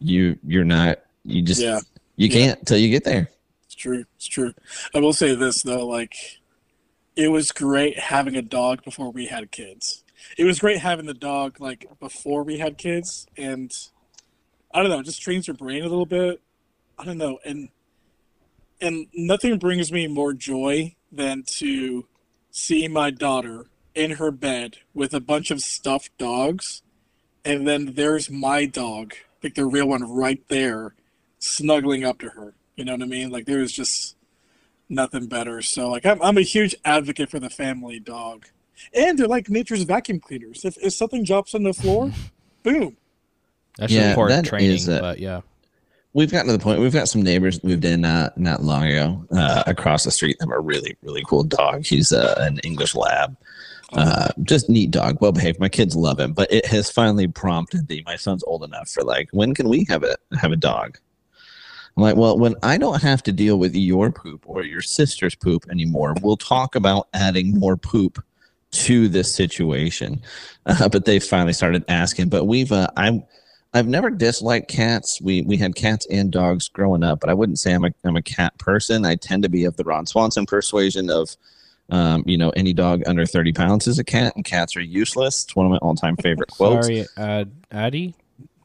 you you're not you just Yeah. you can't till you get there. It's true. It's true. I will say this though, like it was great having a dog before we had kids. It was great having the dog like before we had kids and I don't know, it just trains your brain a little bit. I don't know, and and nothing brings me more joy than to see my daughter in her bed with a bunch of stuffed dogs and then there's my dog, like the real one right there, snuggling up to her. You know what I mean? Like there is just nothing better. So like I'm I'm a huge advocate for the family dog. And they're like nature's vacuum cleaners. If if something drops on the floor, boom. That's Yeah, important that training, is, uh, but yeah. We've gotten to the point. We've got some neighbors moved in not not long ago uh, across the street. Them a really really cool dog. He's uh, an English lab. Uh, just neat dog, well behaved. My kids love him, but it has finally prompted the. My son's old enough for like, when can we have a have a dog? I'm like, well, when I don't have to deal with your poop or your sister's poop anymore, we'll talk about adding more poop to this situation. Uh, but they finally started asking. But we've, uh, I'm, I've never disliked cats. We we had cats and dogs growing up, but I wouldn't say I'm a I'm a cat person. I tend to be of the Ron Swanson persuasion of, um, you know, any dog under thirty pounds is a cat, and cats are useless. It's one of my all time favorite quotes. Sorry, uh, Addie.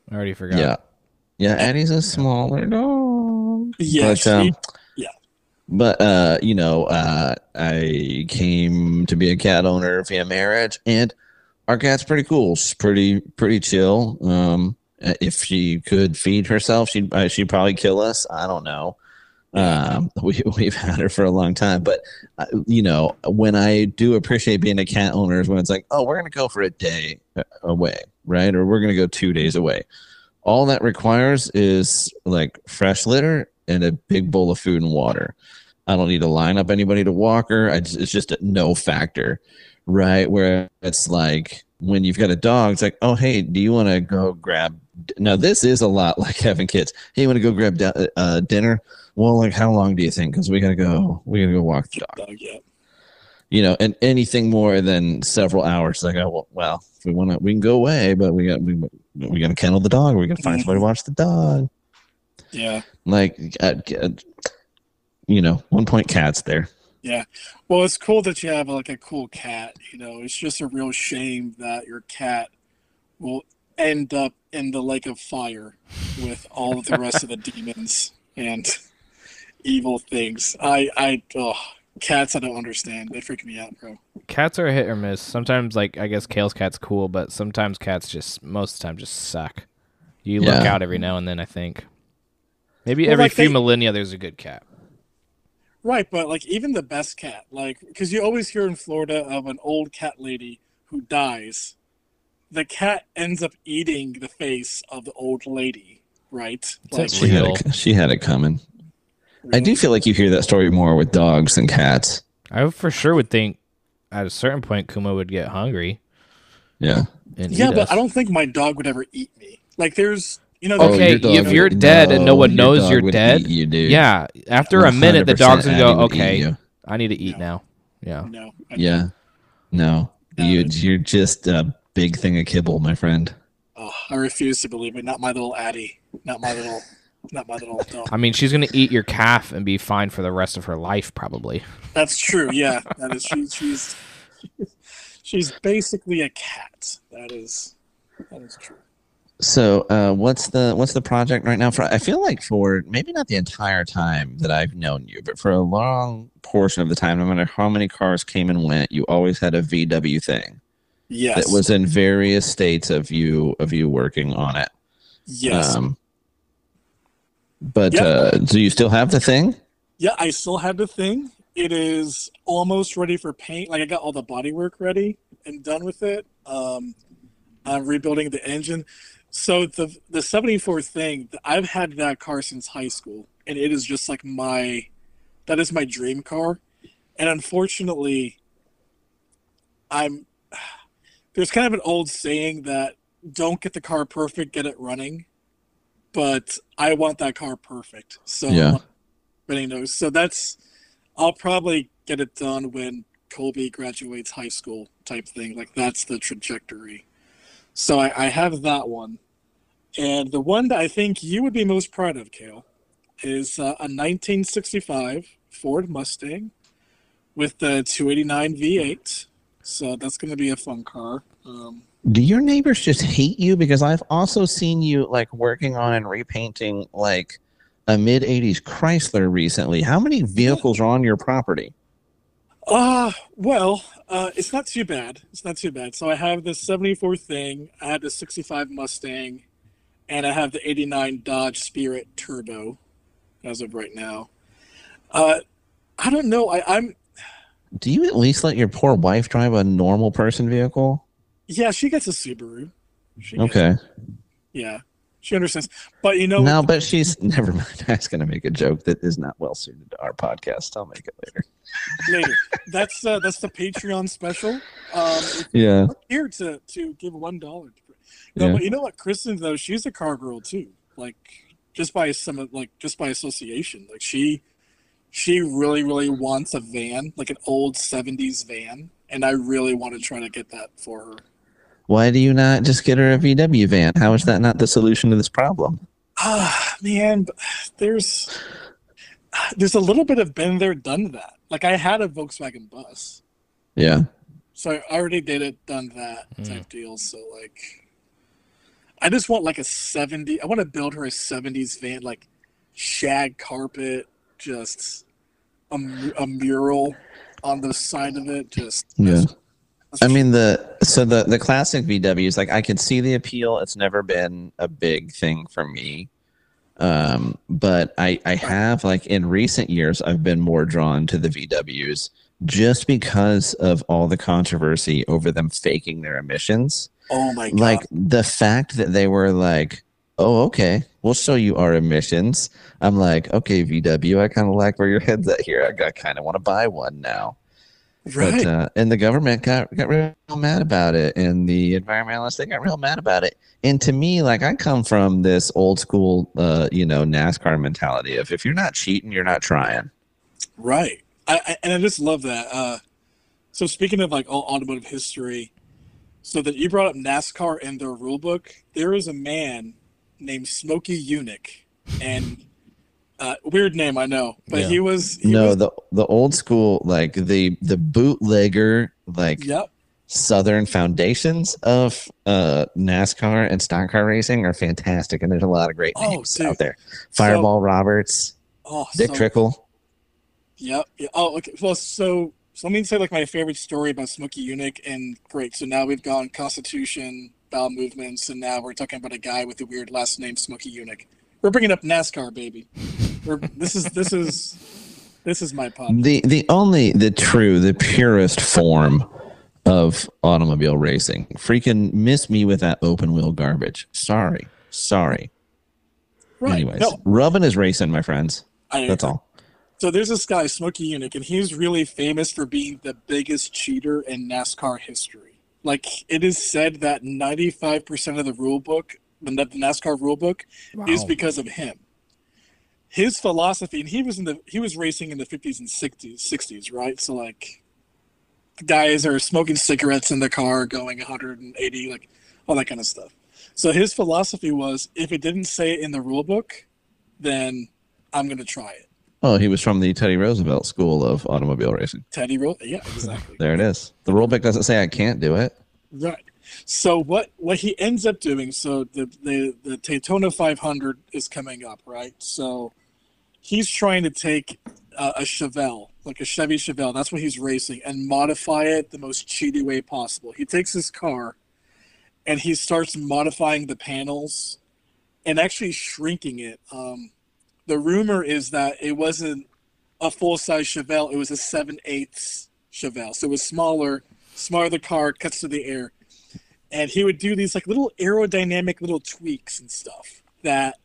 I already forgot. Yeah, yeah. Addie's a smaller dog. Yeah, but, um, yeah. But uh, you know, uh, I came to be a cat owner via marriage, and our cat's pretty cool. She's pretty pretty chill. Um, if she could feed herself, she'd uh, she'd probably kill us. I don't know. Um, we we've had her for a long time, but uh, you know, when I do appreciate being a cat owner is when it's like, oh, we're gonna go for a day uh, away, right? Or we're gonna go two days away. All that requires is like fresh litter and a big bowl of food and water. I don't need to line up anybody to walk her. Just, it's just a no factor, right? Where it's like when you've got a dog, it's like, oh, hey, do you want to go grab? Now, this is a lot like having kids. Hey, you want to go grab di- uh, dinner? Well, like, how long do you think? Because we got to go, we got to go walk the dog dog, yeah. you know, and anything more than several hours, like, oh, well, well if we want to, we can go away, but we got, we, we got to kennel the dog. We got to find somebody to watch the dog. Yeah. Like, uh, uh, you know, one point cats there. Yeah. Well, it's cool that you have like a cool cat. You know, it's just a real shame that your cat will end up in the lake of fire with all of the rest of the demons and evil things. I, I, oh, cats, I don't understand. They freak me out, bro. Cats are a hit or miss. Sometimes, like I guess Kale's cat's cool, but sometimes cats just most of the time just suck. You look out every now and then. I think maybe Well, every like few they- millennia there's a good cat. Right, but like even the best cat, like because you always hear in Florida of an old cat lady who dies, the cat ends up eating the face of the old lady, right? Like, She had it, she had it coming. I do feel like you hear that story more with dogs than cats. I for sure would think at a certain point Kuma would get hungry. Yeah. And Yeah, but us. I don't think my dog would ever eat me. Like there's, you know, Okay, your dog if you're would- dead and no one your knows you're dead, you, dude. Yeah, after a minute, the dog's gonna go, Abby would eat okay. I need to eat No. now. Yeah. no, I- Yeah. No. No, You, you're just a big thing of kibble, my friend. Oh, I refuse to believe it. Not my little Addie. Not my little. Not my little dog. I mean, she's gonna eat your calf and be fine for the rest of her life, probably. That's true. Yeah, that is. She, she's. She's basically a cat. That is. That is true. So, uh, what's the what's the project right now? For I feel like for maybe not the entire time that I've known you, but for a long portion of the time, no matter how many cars came and went, you always had a VW thing Yes. that was in various states of you of you working on it. yes. Um, but Yeah. uh, do you still have the thing? Yeah, I still have the thing. It is almost ready for paint. Like I got all the bodywork ready and done with it. Um, I'm rebuilding the engine. So the the 74 thing, I've had that car since high school, and it is just like my, that is my dream car. And unfortunately, I'm. There's kind of an old saying that don't get the car perfect, get it running. But I want that car perfect. So Yeah. Benny knows. So that's I'll probably get it done when Colby graduates high school type thing. Like that's the trajectory. So I, I have that one. And the one that I think you would be most proud of, Kale, is uh, a 1965 Ford Mustang with the 289 V8. So that's going to be a fun car. Um, Do your neighbors just hate you? Because I've also seen you like working on and repainting like a mid '80s Chrysler recently. How many vehicles are on your property? Uh, well, uh, it's not too bad. It's not too bad. So I have the 74 thing, I have the 65 Mustang, and I have the 89 Dodge Spirit Turbo as of right now. Uh, I don't know. I, I'm, Do you at least let your poor wife drive a normal person vehicle? yeah, she gets a Subaru. She gets- Okay. yeah, she understands. But you know, No, but she's never mind. I was going to make a joke that is not well suited to our podcast. I'll make it later. later, that's uh, that's the Patreon special. Um, Yeah. here to to give one dollar. No, Yeah. but you know what, Kristen though, she's a car girl too. Like just by some like just by association. Like she she really, really wants a van, like an old seventies van. And I really want to try to get that for her. Why do you not just get her a VW van? How is that not the solution to this problem? Ah man, there's there's a little bit of been there, done that. Like I had a Volkswagen bus. Yeah. So I already did it, done that type deal. So like, I just want like a seventy. I want to build her a seventies van, like shag carpet, just a, a mural on the side of it. Just Yeah. I mean the so the the classic VWs like I can see the appeal. It's never been a big thing for me. Um, but I I have like in recent years I've been more drawn to the VWs just because of all the controversy over them faking their emissions. oh my god, Like the fact that they were like, "Oh, okay, we'll show you our emissions." I'm like, "Okay, VW, I kind of like where your head's at here. I, I kind of want to buy one now." right? But uh, and the government got got real mad about it, and the environmentalists they got real mad about it. And to me, like I come from this old school, uh, you know, NASCAR mentality of if you're not cheating, you're not trying. Right. I, I and I just love that. Uh, so speaking of like all automotive history, so that you brought up NASCAR and their rule book, there is a man named Smokey Yunick, and uh, weird name I know, but Yeah. he was he no, was, the the old school, like the the bootlegger, like yep southern foundations of uh NASCAR and stock car racing are fantastic, and there's a lot of great Oh, names out there. Fireball Roberts, oh Dick so, Trickle. yep yeah. oh okay well so so let me say like my favorite story about Smokey Yunick and great so now we've gone Constitution bowel movements and now we're talking about a guy with a weird last name Smokey Yunick we're bringing up NASCAR baby we're, this is this is This is my. The the only the true the purest form of automobile racing. Freaking miss me with that open wheel garbage. Sorry, sorry. Right. Anyways, No, rubbing is racing, my friends. I, That's all. So there's this guy, Smokey Yunick, and he's really famous for being the biggest cheater in NASCAR history. Like it is said that 95% of the rule book, the the NASCAR rule book, is because of him. His philosophy, and he was in the he was racing in the 50s and 60s, 60s, right? So like, guys are smoking cigarettes in the car, going 180, like all that kind of stuff. So his philosophy was, if it didn't say it in the rule book, then I'm gonna try it. Oh, he was from the Teddy Roosevelt School of Automobile Racing. Teddy rule, yeah, exactly. There it is. The rule book doesn't say I can't do it. Right. So what what he ends up doing? So the the the Daytona 500 is coming up, right? So he's trying to take uh, a Chevelle, like a Chevy Chevelle. That's what he's racing, and modify it the most cheaty way possible. He takes his car, and he starts modifying the panels, and actually shrinking it. Um, the rumor is that it wasn't a full size Chevelle; it was a seven eighths Chevelle, so it was smaller smaller the car cuts to the air. And he would do these like little aerodynamic little tweaks and stuff that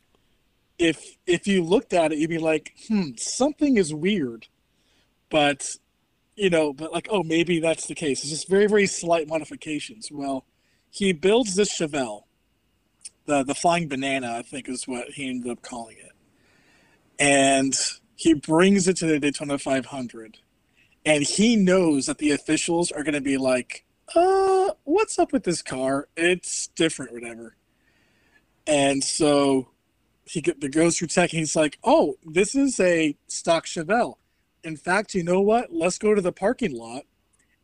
if if you looked at it you'd be like hmm something is weird. But you know but like oh maybe that's the case. It's just very very slight modifications. Well he builds this chevelle the the flying banana i think is what he ended up calling it and he brings it to the daytona 500 and he knows that the officials are going to be like, "Uh, what's up with this car? It's different, whatever." And so he goes through tech, and he's like, "Oh, this is a stock Chevelle. In fact, you know what? Let's go to the parking lot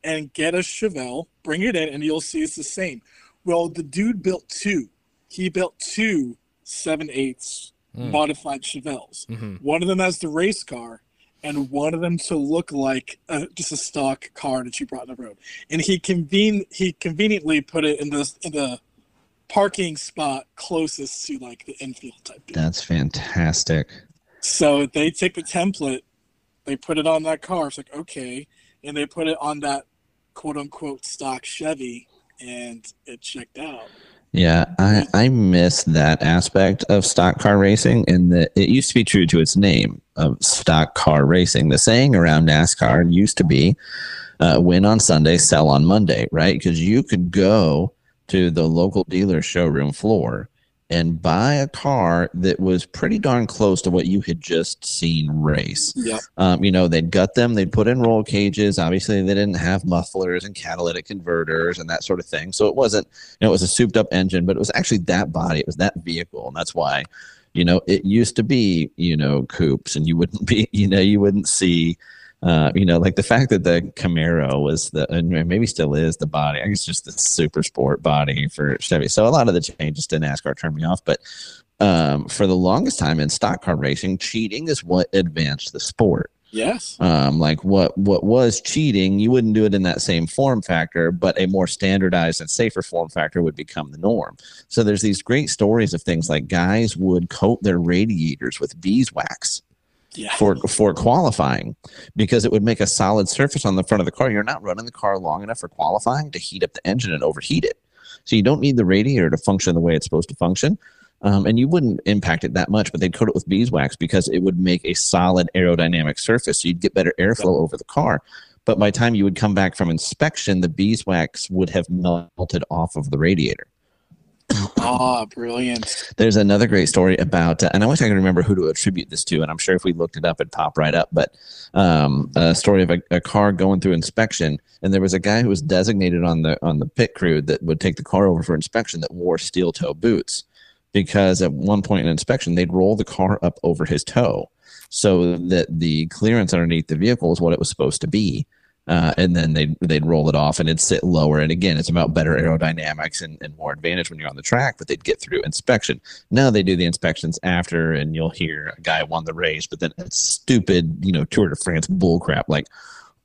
and get a Chevelle, bring it in, and you'll see it's the same." Well, the dude built two. He built two seven eighths Mm. modified Chevelles. Mhm. One of them as the race car, and one of them to look like a, just a stock car that you brought on the road. And he conven he conveniently put it in the in the parking spot closest to like the infield type. Deal. That's fantastic. So they take the template, they put it on that car. It's like okay, and they put it on that quote unquote stock Chevy, and it checked out. Yeah, I, I miss that aspect of stock car racing and that it used to be true to its name of stock car racing. The saying around NASCAR used to be uh, win on Sunday, sell on Monday, right? Because you could go to the local dealer showroom floor and buy a car that was pretty darn close to what you had just seen race. Yep. Um, you know, they'd gut them, they'd put in roll cages. Obviously, they didn't have mufflers and catalytic converters and that sort of thing. So it wasn't, you know, it was a souped up engine, but it was actually that body, it was that vehicle. And that's why, you know, it used to be, you know, coupes and you wouldn't be, you know, you wouldn't see, uh, you know, like the fact that the Camaro was the, and maybe still is the body, I guess just the super sport body for Chevy. So a lot of the changes to NASCAR turned me off, but um, for the longest time in stock car racing, cheating is what advanced the sport Yes. um, like what what was cheating you wouldn't do it in that same form factor but a more standardized and safer form factor would become the norm so there's these great stories of things like guys would coat their radiators with beeswax Yeah. for for qualifying because it would make a solid surface on the front of the car you're not running the car long enough for qualifying to heat up the engine and overheat it so you don't need the radiator to function the way it's supposed to function um, and you wouldn't impact it that much, but they'd coat it with beeswax because it would make a solid aerodynamic surface. So you'd get better airflow over the car. But by the time you would come back from inspection, the beeswax would have melted off of the radiator. Ah, brilliant. There's another great story about, uh, and I wish I could remember who to attribute this to, and I'm sure if we looked it up, it'd pop right up. But um, a story of a, a car going through inspection, and there was a guy who was designated on the on the pit crew that would take the car over for inspection that wore steel toe boots, because at one point in inspection they'd roll the car up over his toe, so that the clearance underneath the vehicle is what it was supposed to be. Uh, and then they'd, they'd roll it off and it'd sit lower. And again, it's about better aerodynamics and, and more advantage when you're on the track, but they'd get through inspection. Now they do the inspections after, and you'll hear a guy won the race, but then it's stupid, you know, Tour de France bullcrap like,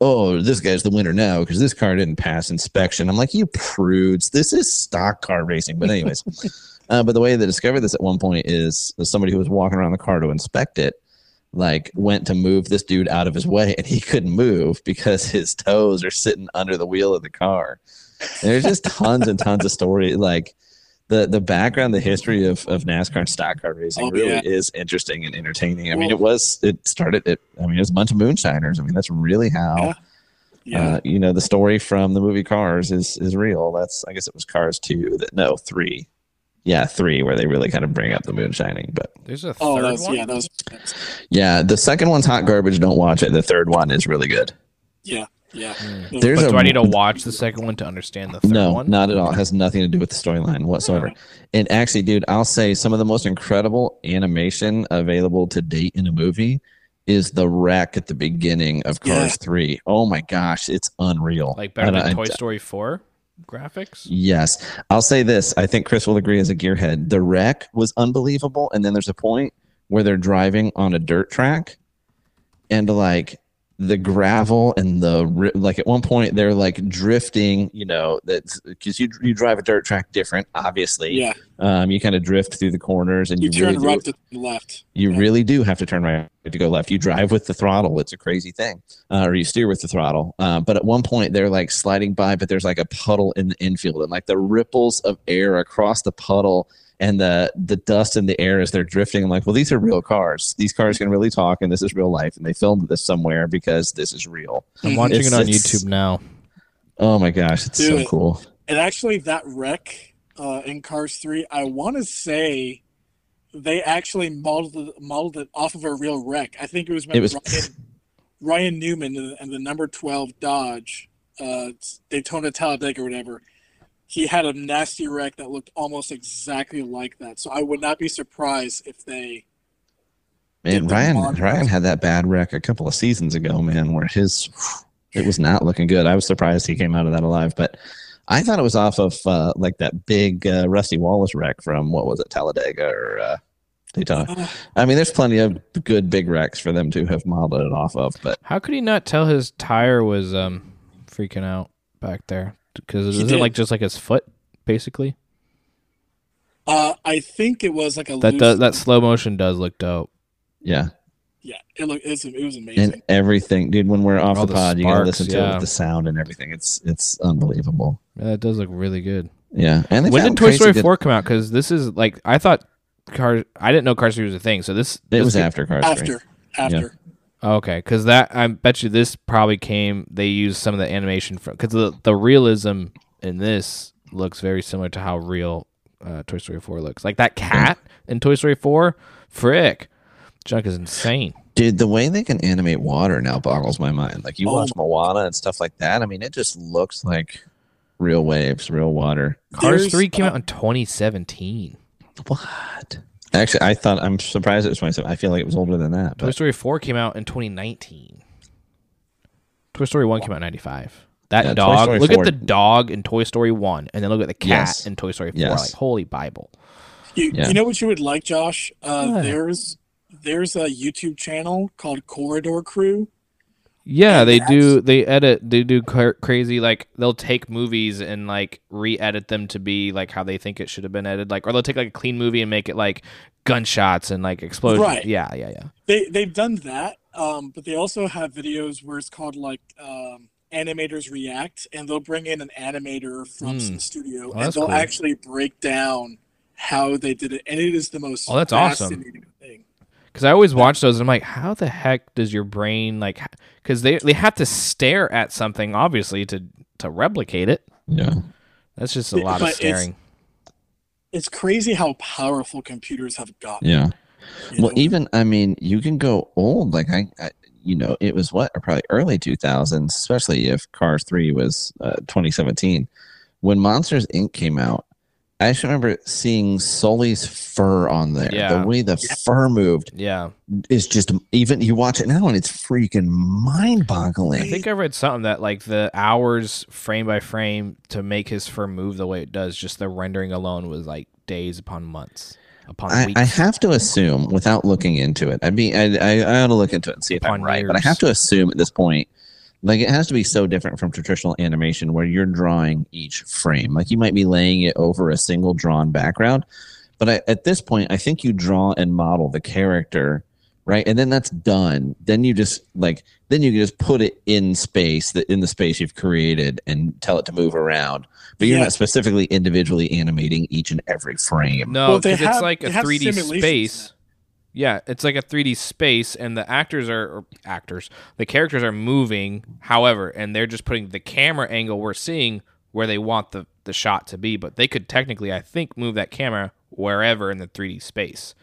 oh, this guy's the winner now because this car didn't pass inspection. I'm like, you prudes, this is stock car racing. But, anyways, uh, but the way they discovered this at one point is somebody who was walking around the car to inspect it like went to move this dude out of his way and he couldn't move because his toes are sitting under the wheel of the car. And there's just tons and tons of story like the the background, the history of, of NASCAR and stock car racing Oh, really yeah. is interesting and entertaining. I mean, it was it started it. I mean, it was a bunch of moonshiners. I mean, that's really how Yeah. Yeah. uh, you know the story from the movie Cars is is real. That's I guess it was Cars two that no three, yeah three where they really kind of bring up the moonshining. But There's a third oh, that was, one. yeah, that was, yeah, the second one's hot garbage. Don't watch it. The third one is really good. yeah, yeah. Hmm. There's But a do I need to watch the second one to understand the third no, one? not at all. It has nothing to do with the storyline whatsoever. And actually, dude, I'll say some of the most incredible animation available to date in a movie is the wreck at the beginning of Cars Yeah. 3. Oh my gosh, it's unreal. Like better And than I- Toy Story 4 graphics? Yes. I'll say this. I think Chris will agree as a gearhead. The wreck was unbelievable. And then there's a point where they're driving on a dirt track and like the gravel and the like at one point they're like drifting you know that's because you you drive a dirt track different obviously Yeah. um you kind of drift through the corners and You, you, really turn do, right to left. you yeah. really do have to turn right to go left. You drive with the throttle. It's a crazy thing. Uh, or you steer with the throttle. Uh, but at one point, they're like sliding by, but there's like a puddle in the infield and like the ripples of air across the puddle and the the dust in the air as they're drifting. I'm like, well, these are real cars. These cars can really talk and this is real life. And they filmed this somewhere because this is real. I'm Mhm. watching It's- it on YouTube now. Oh my gosh, it's Do so cool. And actually, that wreck uh, in Cars 3, I want to say they actually modeled it, modeled it off of a real wreck. I think it was, It was- Ryan, Ryan Newman and the, and the number 12 Dodge, uh, Daytona Talladega or whatever. He had a nasty wreck that looked almost exactly like that. So I would not be surprised if they. Man, Ryan. Ryan had that bad wreck a couple of seasons ago, man, where his it was not looking good. I was surprised he came out of that alive, but I thought it was off of uh, like that big uh, Rusty Wallace wreck from what was it, Talladega or uh, Daytona. Uh, I mean, there's plenty of good big wrecks for them to have modeled it off of, but How could he not tell his tire was um freaking out back there? Because He isn't it like just like his foot, basically? uh, I think it was like a That loose, does, that slow motion does look dope. yeah, yeah. It looked it's, it was amazing. and everything, dude. When we're off All the the pod, you gotta listen to yeah. it with the sound and everything. It's it's unbelievable. Yeah, that does look really good. Yeah, and When did Toy Story good- 4 come out? Because this is like I thought Cars. I didn't know Cars 3 was a thing. So this It this was after Cars. 3. after after. Okay, because that I bet you this probably came. They used some of the animation from because the the realism in this looks very similar to how real uh, Toy Story Four looks. Like that cat in Toy Story Four, frick, junk is insane. Dude, the way they can animate water now boggles my mind. Like you Oh watch Moana and stuff like that. I mean, it just looks like real waves, real water. Cars There's, Three came uh, out in 2017. What? Actually, I thought I'm surprised it was 27. I feel like it was older than that. Toy Story Four came out in 2019. Toy Story One came out in 95. That Yeah, dog. Look 4 at the dog in Toy Story One, and then look at the cat Yes. in Toy Story Four. Yes. Like holy Bible. You, Yeah. you know what you would like, Josh? Uh, What? There's there's a YouTube channel called Corridor Crew. Yeah, they do. They edit. They do cra- crazy. Like they'll take movies and like re-edit them to be like how they think it should have been edited. Like, or they'll take like a clean movie and make it like gunshots and like explosions. Right. Yeah, yeah, yeah. They they've done that, um, but they also have videos where it's called like um, animators react, and they'll bring in an animator from Hmm. the studio, Oh, and they'll cool. actually break down how they did it, and it is the most Oh, that's awesome. thing. Because I always watch those and I'm like, how the heck does your brain like? Because they they have to stare at something obviously to to replicate it. yeah. That's just a But lot of it's- staring. It's crazy how powerful computers have gotten. Yeah. you Well, know? even I mean, you can go old. Like I, I you know, it was what probably early 2000s, especially if Cars 3 was uh, 2017. When Monsters Inc. came out, I just remember seeing Sully's fur on there. Yeah. The way the Yeah. fur moved Yeah, is just even. You watch it now and it's freaking mind-boggling. I think I read something that like the hours frame by frame to make his fur move the way it does, just the rendering alone was like days upon months upon I, weeks. I have to assume, without looking into it, I mean, I, I, I ought to look into it and see if I'm Upon right. But I have to assume at this point, like it has to be so different from traditional animation where you're drawing each frame. Like you might be laying it over a single drawn background, but I, at this point, I think you draw and model the character right? And then that's done. Then you just like then you can just put it in space that in the space you've created and tell it to move around. But you're Yeah. not specifically individually animating each and every frame. No, Well, they because it's have- like a 3D simulations space. Yeah, it's like a 3D space, and the actors are or actors. The characters are moving, however, and they're just putting the camera angle we're seeing where they want the the shot to be. But they could technically, I think, move that camera wherever in the 3D space.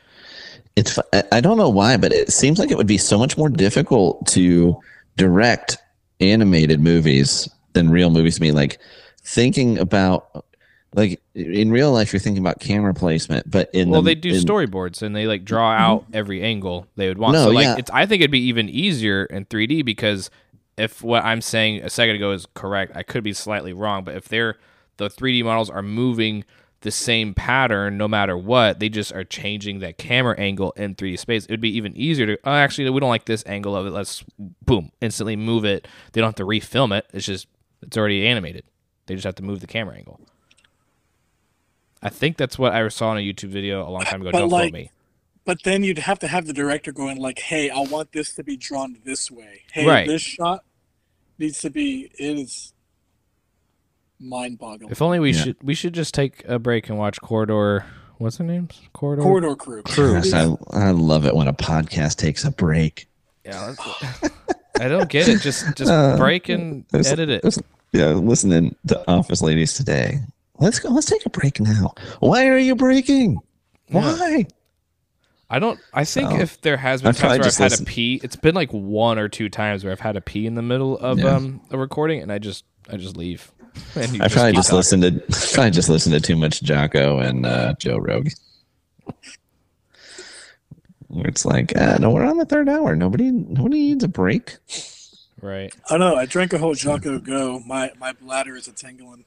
It's I don't know why, but it seems like it would be so much more difficult to direct animated movies than real movies to me. Like thinking about like in real life, you're thinking about camera placement, but in well, the, they do in- storyboards and they like draw mm-hmm. out every angle they would want. No, so like, yeah. it's I think it'd be even easier in 3D because if what I'm saying a second ago is correct, I could be slightly wrong. But if they're the 3D models are moving the same pattern no matter what, they just are changing that camera angle in 3D space. It would be even easier to. Oh, actually, we don't like this angle of it. Let's boom instantly move it. They don't have to refilm it. It's just it's already animated. They just have to move the camera angle. I think that's what I saw in a YouTube video a long time ago. But Don't like- quote me. But then you'd have to have the director going like, "Hey, I want this to be drawn this way. Hey, Right. this shot needs to be." It is mind-boggling. If only we Yeah. should we should just take a break and watch Corridor. What's their names? Corridor. Corridor crew. Gosh, I, I love it when a podcast takes a break. Yeah. let's- I don't get it. Just just Uh, break and There's- edit it. Yeah, listening to Office Ladies today. Let's go. Let's take a break now. Why are you breaking? Why? I don't. I think So, if there has been times where I've just had listen. to pee, it's been like one or two times where I've had to pee in the middle of Yeah. um a recording, and I just I just leave. And you I probably just talking. listened to probably just listened to too much Jocko and uh, Joe Rogan. It's like, ah, no, we're on the third hour. Nobody, nobody needs a break. Right. I know. I drank a whole Jocko Go. My my bladder is a tingling.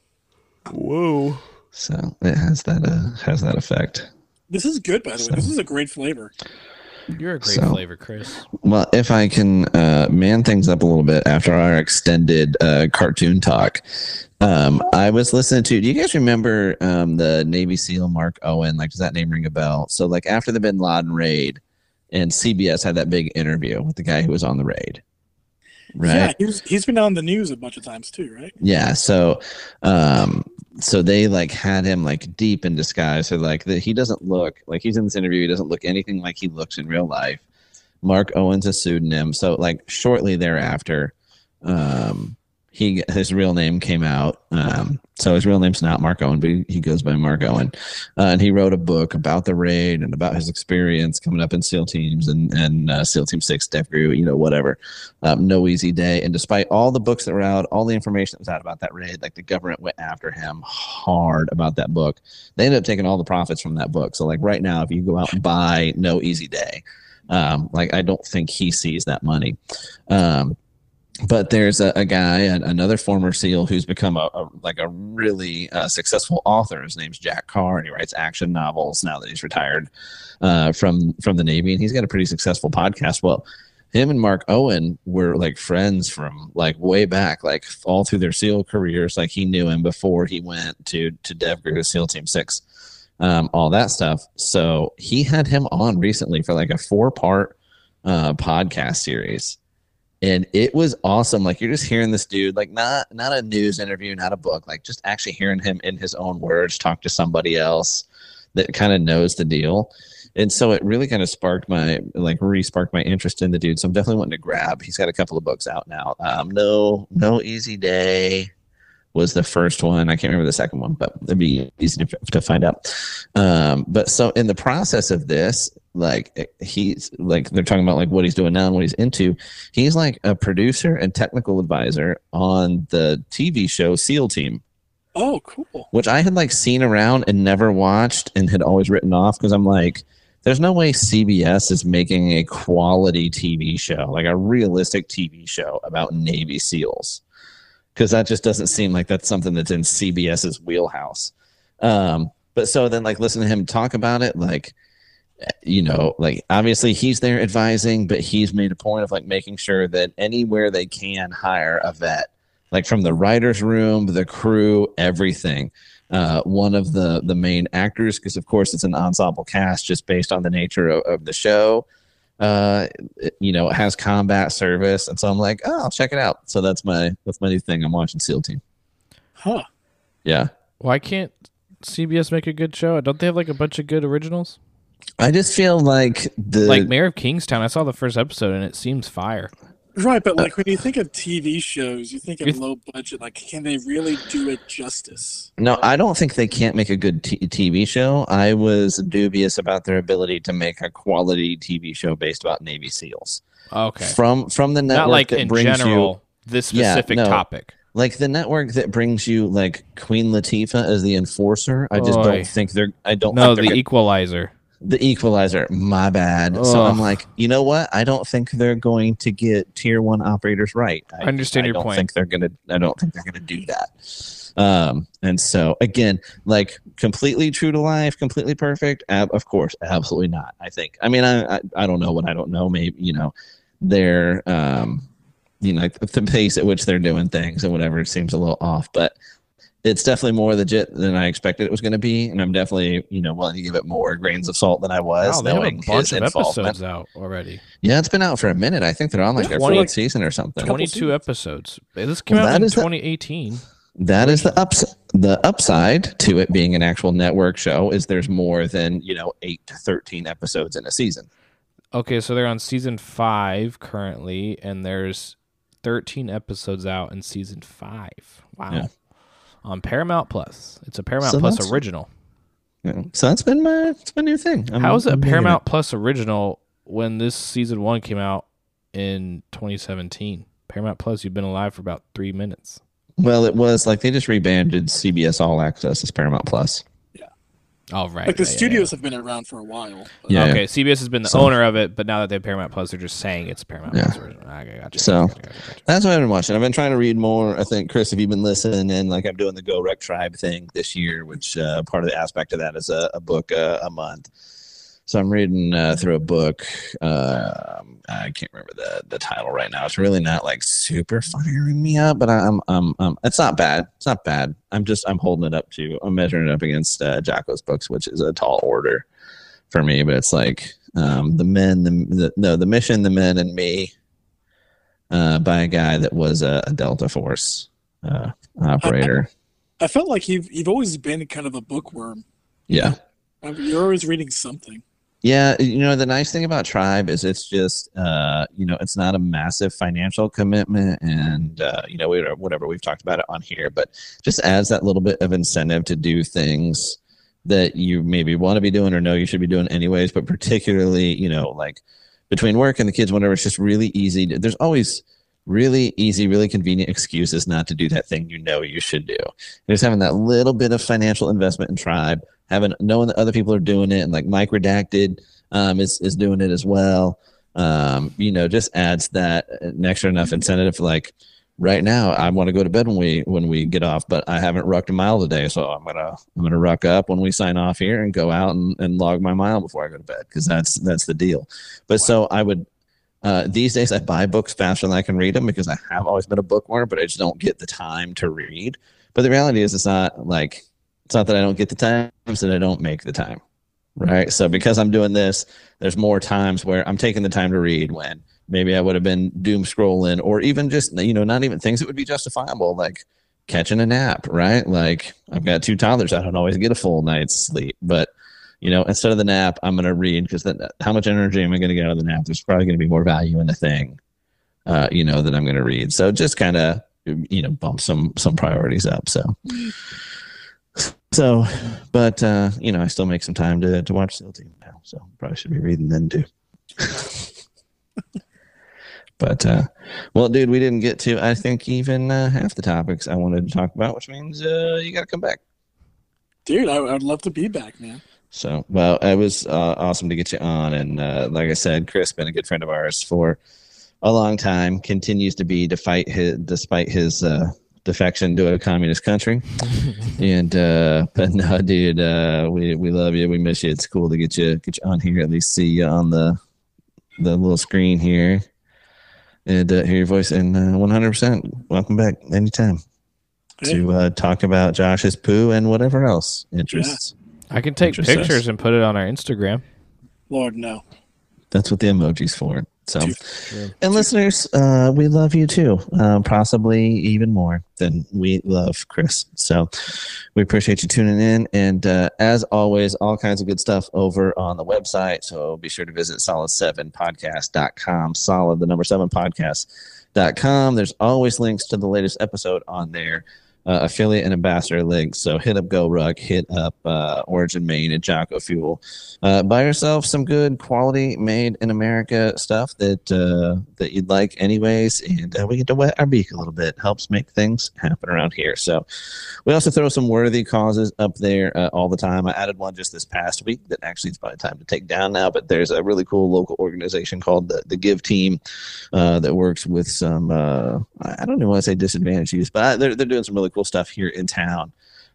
Whoa. So it has that uh, has that effect. This is good, by the way. This is a great flavor. You're a great So- flavor, Chris. Well, if I can uh, man things up a little bit after our extended uh, cartoon talk, um, I was listening to. Do you guys remember um, the Navy SEAL Mark Owen? Like, does that name ring a bell? So, like after the Bin Laden raid, and CBS had that big interview with the guy who was on the raid, right? Yeah, he's he's been on the news a bunch of times too, right? Yeah. So, um, so they like had him like deep in disguise. So like that he doesn't look like he's in this interview. He doesn't look anything like he looks in real life. Mark Owens a pseudonym. So like shortly thereafter, um, he his real name came out. Um, so his real name's not Mark Owen, but he, goes by Mark Owen. Uh, and he wrote a book about the raid and about his experience coming up in SEAL teams and and uh, SEAL Team Six, DevGru, you know, whatever um, no easy day. And despite all the books that were out, all the information that was out about that raid, like the government went after him hard about that book. They ended up taking all the profits from that book. So like right now, if you go out and buy No Easy Day, um, like I don't think he sees that money. Um, but there's a, a guy, an, another former SEAL, who's become a, a like a really uh, successful author. His name's Jack Carr, and he writes action novels now that he's retired uh, from from the Navy, and he's got a pretty successful podcast. Well, him and Mark Owen were like friends from like way back, like all through their SEAL careers. Like he knew him before he went to to DevGru, SEAL Team Six, um, all that stuff. So he had him on recently for like a four part uh, podcast series, and it was awesome. Like you're just hearing this dude, like not not a news interview, not a book, like just actually hearing him in his own words talk to somebody else that kind of knows the deal. And so it really kind of sparked my like re-sparked my interest in the dude. So i'm definitely wanting to grab he's got a couple of books out now. Um no no easy day was the first one. I can't remember the second one but it'd be easy to, to find out. Um but so in the process of this like he's like they're talking about like what he's doing now and what he's into he's like a producer and technical advisor on the tv show seal team Oh, cool. which I had like seen around and never watched and had always written off because I'm like, there's no way CBS is making a quality TV show, like a realistic TV show about Navy SEALs, because that just doesn't seem like that's something that's in CBS's wheelhouse. Um, but so then, like, listen to him talk about it, like, you know, like obviously he's there advising, but he's made a point of like making sure that anywhere they can hire a vet like from the writers room the crew everything uh, one of the the main actors because of course it's an ensemble cast just based on the nature of, of the show Uh, it- you know, it has combat service, and so I'm like, oh, I'll check it out. So that's my that's my new thing. I'm watching SEAL Team. Huh. Yeah, Why can't CBS make a good show? Don't they have like a bunch of good originals? I just feel like the like Mayor of Kingstown, I saw the first episode and it seems fire. Right, but uh, like when you think of TV shows, you think of low budget. Like, can they really do it justice? No, I don't think they can't make a good t- TV show. I was dubious about their ability to make a quality TV show based about Navy SEALs. Okay. From from the network Not like that in brings general, this Yeah, specific no. topic. like the network that brings you like Queen Latifah as the enforcer. I just Oy. don't think they're. I don't. No, think the gonna- equalizer. The Equalizer. My bad. So I'm like, you know what? I don't think they're going to get tier one operators right. I, I understand I your don't point. think they're gonna. I don't think they're gonna do that. Um, and so again, like completely true to life, completely perfect. Ab- of course, absolutely not. I think. I mean, I, I I don't know what I don't know. Maybe you know, they're um, you know, the pace at which they're doing things and whatever seems a little off, but it's definitely more legit than I expected it was going to be, and I'm definitely you know willing to give it more grains of salt than I was. Wow, they have a knowing bunch his of episodes out already. Yeah, it's been out for a minute. I think they're on like their 20 fourth season or something. Twenty-two episodes. This came Well, out in is the- 2018. That is the ups the upside to it being an actual network show is there's more than you know eight to thirteen episodes in a season. Okay, so they're on season five currently, and there's 13 episodes out in season five. Wow. Yeah. On Paramount Plus. It's a Paramount So Plus original. You know, so that's been my it's my new thing. I'm- How is it a Paramount Plus original when this season one came out in 2017? Paramount Plus, you've been alive for about three minutes. Well, it was like they just rebanded CBS All Access as Paramount Plus. Oh, right. Like the yeah, yeah, studios have been around for a while. Yeah. Okay, CBS has been the So- owner of it, but now that they have Paramount Plus, they're just saying it's Paramount Yeah. Plus original. Okay, gotcha. So- gotcha, gotcha, gotcha. That's what I've been watching. I've been trying to read more. I think Chris, if you've been listening, and like I'm doing the GoRuck Tribe thing this year, which uh, part of the aspect of that is a, a book uh, a month. So I'm reading uh, through a book. Uh, I can't remember the the title right now. It's really not like super firing me up, but I'm um um it's not bad. It's not bad. I'm just I'm holding it up to I'm measuring it up against uh, Jocko's books, which is a tall order for me. But it's like um the men, the, the no the mission, the men, and me uh, by a guy that was a, a Delta Force uh, operator. I felt like you've you've always been kind of a bookworm. Yeah. I mean, You're always reading something. Yeah, you know the nice thing about Tribe is it's just uh, you know it's not a massive financial commitment, and uh, you know we whatever we've talked about it on here, but just adds that little bit of incentive to do things that you maybe want to be doing or know you should be doing anyways. But particularly, you know, like between work and the kids, whatever, it's just really easy. To, there's always really easy, really convenient excuses not to do that thing you know you should do. And just having that little bit of financial investment in Tribe having knowing that other people are doing it and like Mike Redacted um, is is doing it as well. Um, you know, just adds that an extra enough incentive. Like right now, I want to go to bed when we when we get off, but I haven't rucked a mile today, so I'm gonna I'm gonna ruck up when we sign off here and go out and, and log my mile before I go to bed because that's that's the deal. But so I would. Uh, these days, I buy books faster than I can read them because I have always been a bookworm, but I just don't get the time to read. But the reality is, it's not like it's not that I don't get the time, it's that I don't make the time. Right. So because I'm doing this, there's more times where I'm taking the time to read when maybe I would have been doom scrolling or even just, you know, not even things that would be justifiable, like catching a nap, right? Like I've got two toddlers. I don't always get a full night's sleep, but you know, instead of the nap, I'm going to read because then how much energy am I going to get out of the nap? There's probably going to be more value in the thing, uh, you know, that I'm going to read. So just kind of, you know, bump some, some priorities up. So, so, but uh, you know, I still make some time to to watch SEAL Team now, so probably should be reading then too. but uh, well, dude, we didn't get to I think even uh, half the topics I wanted to talk about, which means uh, you got to come back. Dude, I, I would love to be back, man. So, well, it was uh, awesome to get you on, and uh, like I said, Chris been a good friend of ours for a long time. Continues to be, despite his despite his uh, defection to a communist country. and uh, but no, dude, uh, we we love you. We miss you. It's cool to get you get you on here. At least see you on the the little screen here, and uh, hear your voice. And one hundred percent, welcome back anytime Hey, to uh, talk about Josh's poo and whatever else interests. I can take Interests us. pictures and put it on our Instagram. Lord, no. That's what the emoji's for. So, True. and listeners, uh, we love you too, uh, possibly even more than we love Chris. So, we appreciate you tuning in. And uh, as always, all kinds of good stuff over on the website. So, be sure to visit solid7podcast.com, solid, the number seven podcast.com. There's always links to the latest episode on there uh, affiliate and ambassador links. So hit up GoRuck, hit up uh, Origin Maine and Jocko Fuel. Uh, buy yourself some good quality made in America stuff that uh, that you'd like, anyways. And uh, we get to wet our beak a little bit. Helps make things happen around here. So we also throw some worthy causes up there uh, all the time. I added one just this past week that actually it's probably time to take down now. But there's a really cool local organization called the, the Give Team that works with some I don't know want to say disadvantaged youth, but they're they're doing some really cool stuff here in town.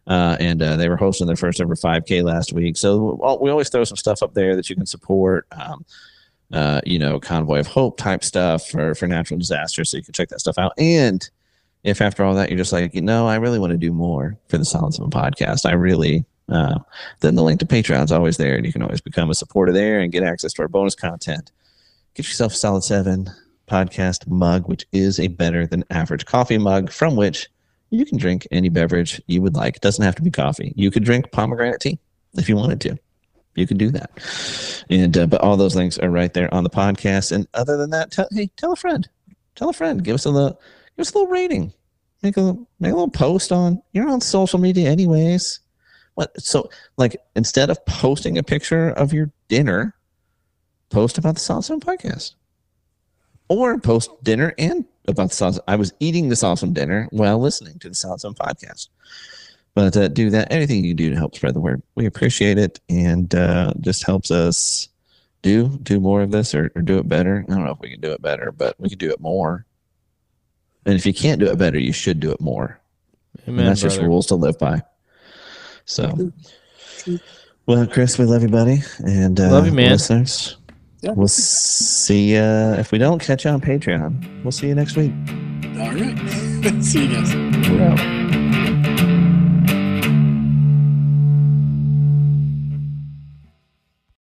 Uh, and uh, they were hosting their first ever 5K last week. So we always throw some stuff up there that you can support. Um, uh, you know, convoy of hope type stuff for for natural disasters. So you can check that stuff out. And if after all that you're just like, you know, I really want to do more for the Solid Seven podcast, I really. Uh, then the link to Patreon's always there, and you can always become a supporter there and get access to our bonus content. Get yourself a Solid Seven podcast mug, which is a better than average coffee mug, from which you can drink any beverage you would like. It doesn't have to be coffee. You could drink pomegranate tea if you wanted to. You could do that. And uh, but all those links are right there on the podcast. And other than that, tell, hey, tell a friend. Tell a friend. Give us a little give us a little rating. Make a make a little post on you're on social media anyways. What so like instead of posting a picture of your dinner, post about the Seven podcast. Or post dinner and about the sauce. I was eating this awesome dinner while listening to the Solid Seven podcast. But uh, do that. Anything you do to help spread the word, we appreciate it, and uh, just helps us do do more of this or, or do it better. I don't know if we can do it better, but we can do it more. And if you can't do it better, you should do it more. Amen, and that's brother. just rules to live by. So, well, Chris, we love you, buddy, and uh, love you, man. Listeners, yeah. We'll see you. If we don't catch you on Patreon, we'll see you next week. All right. see you guys.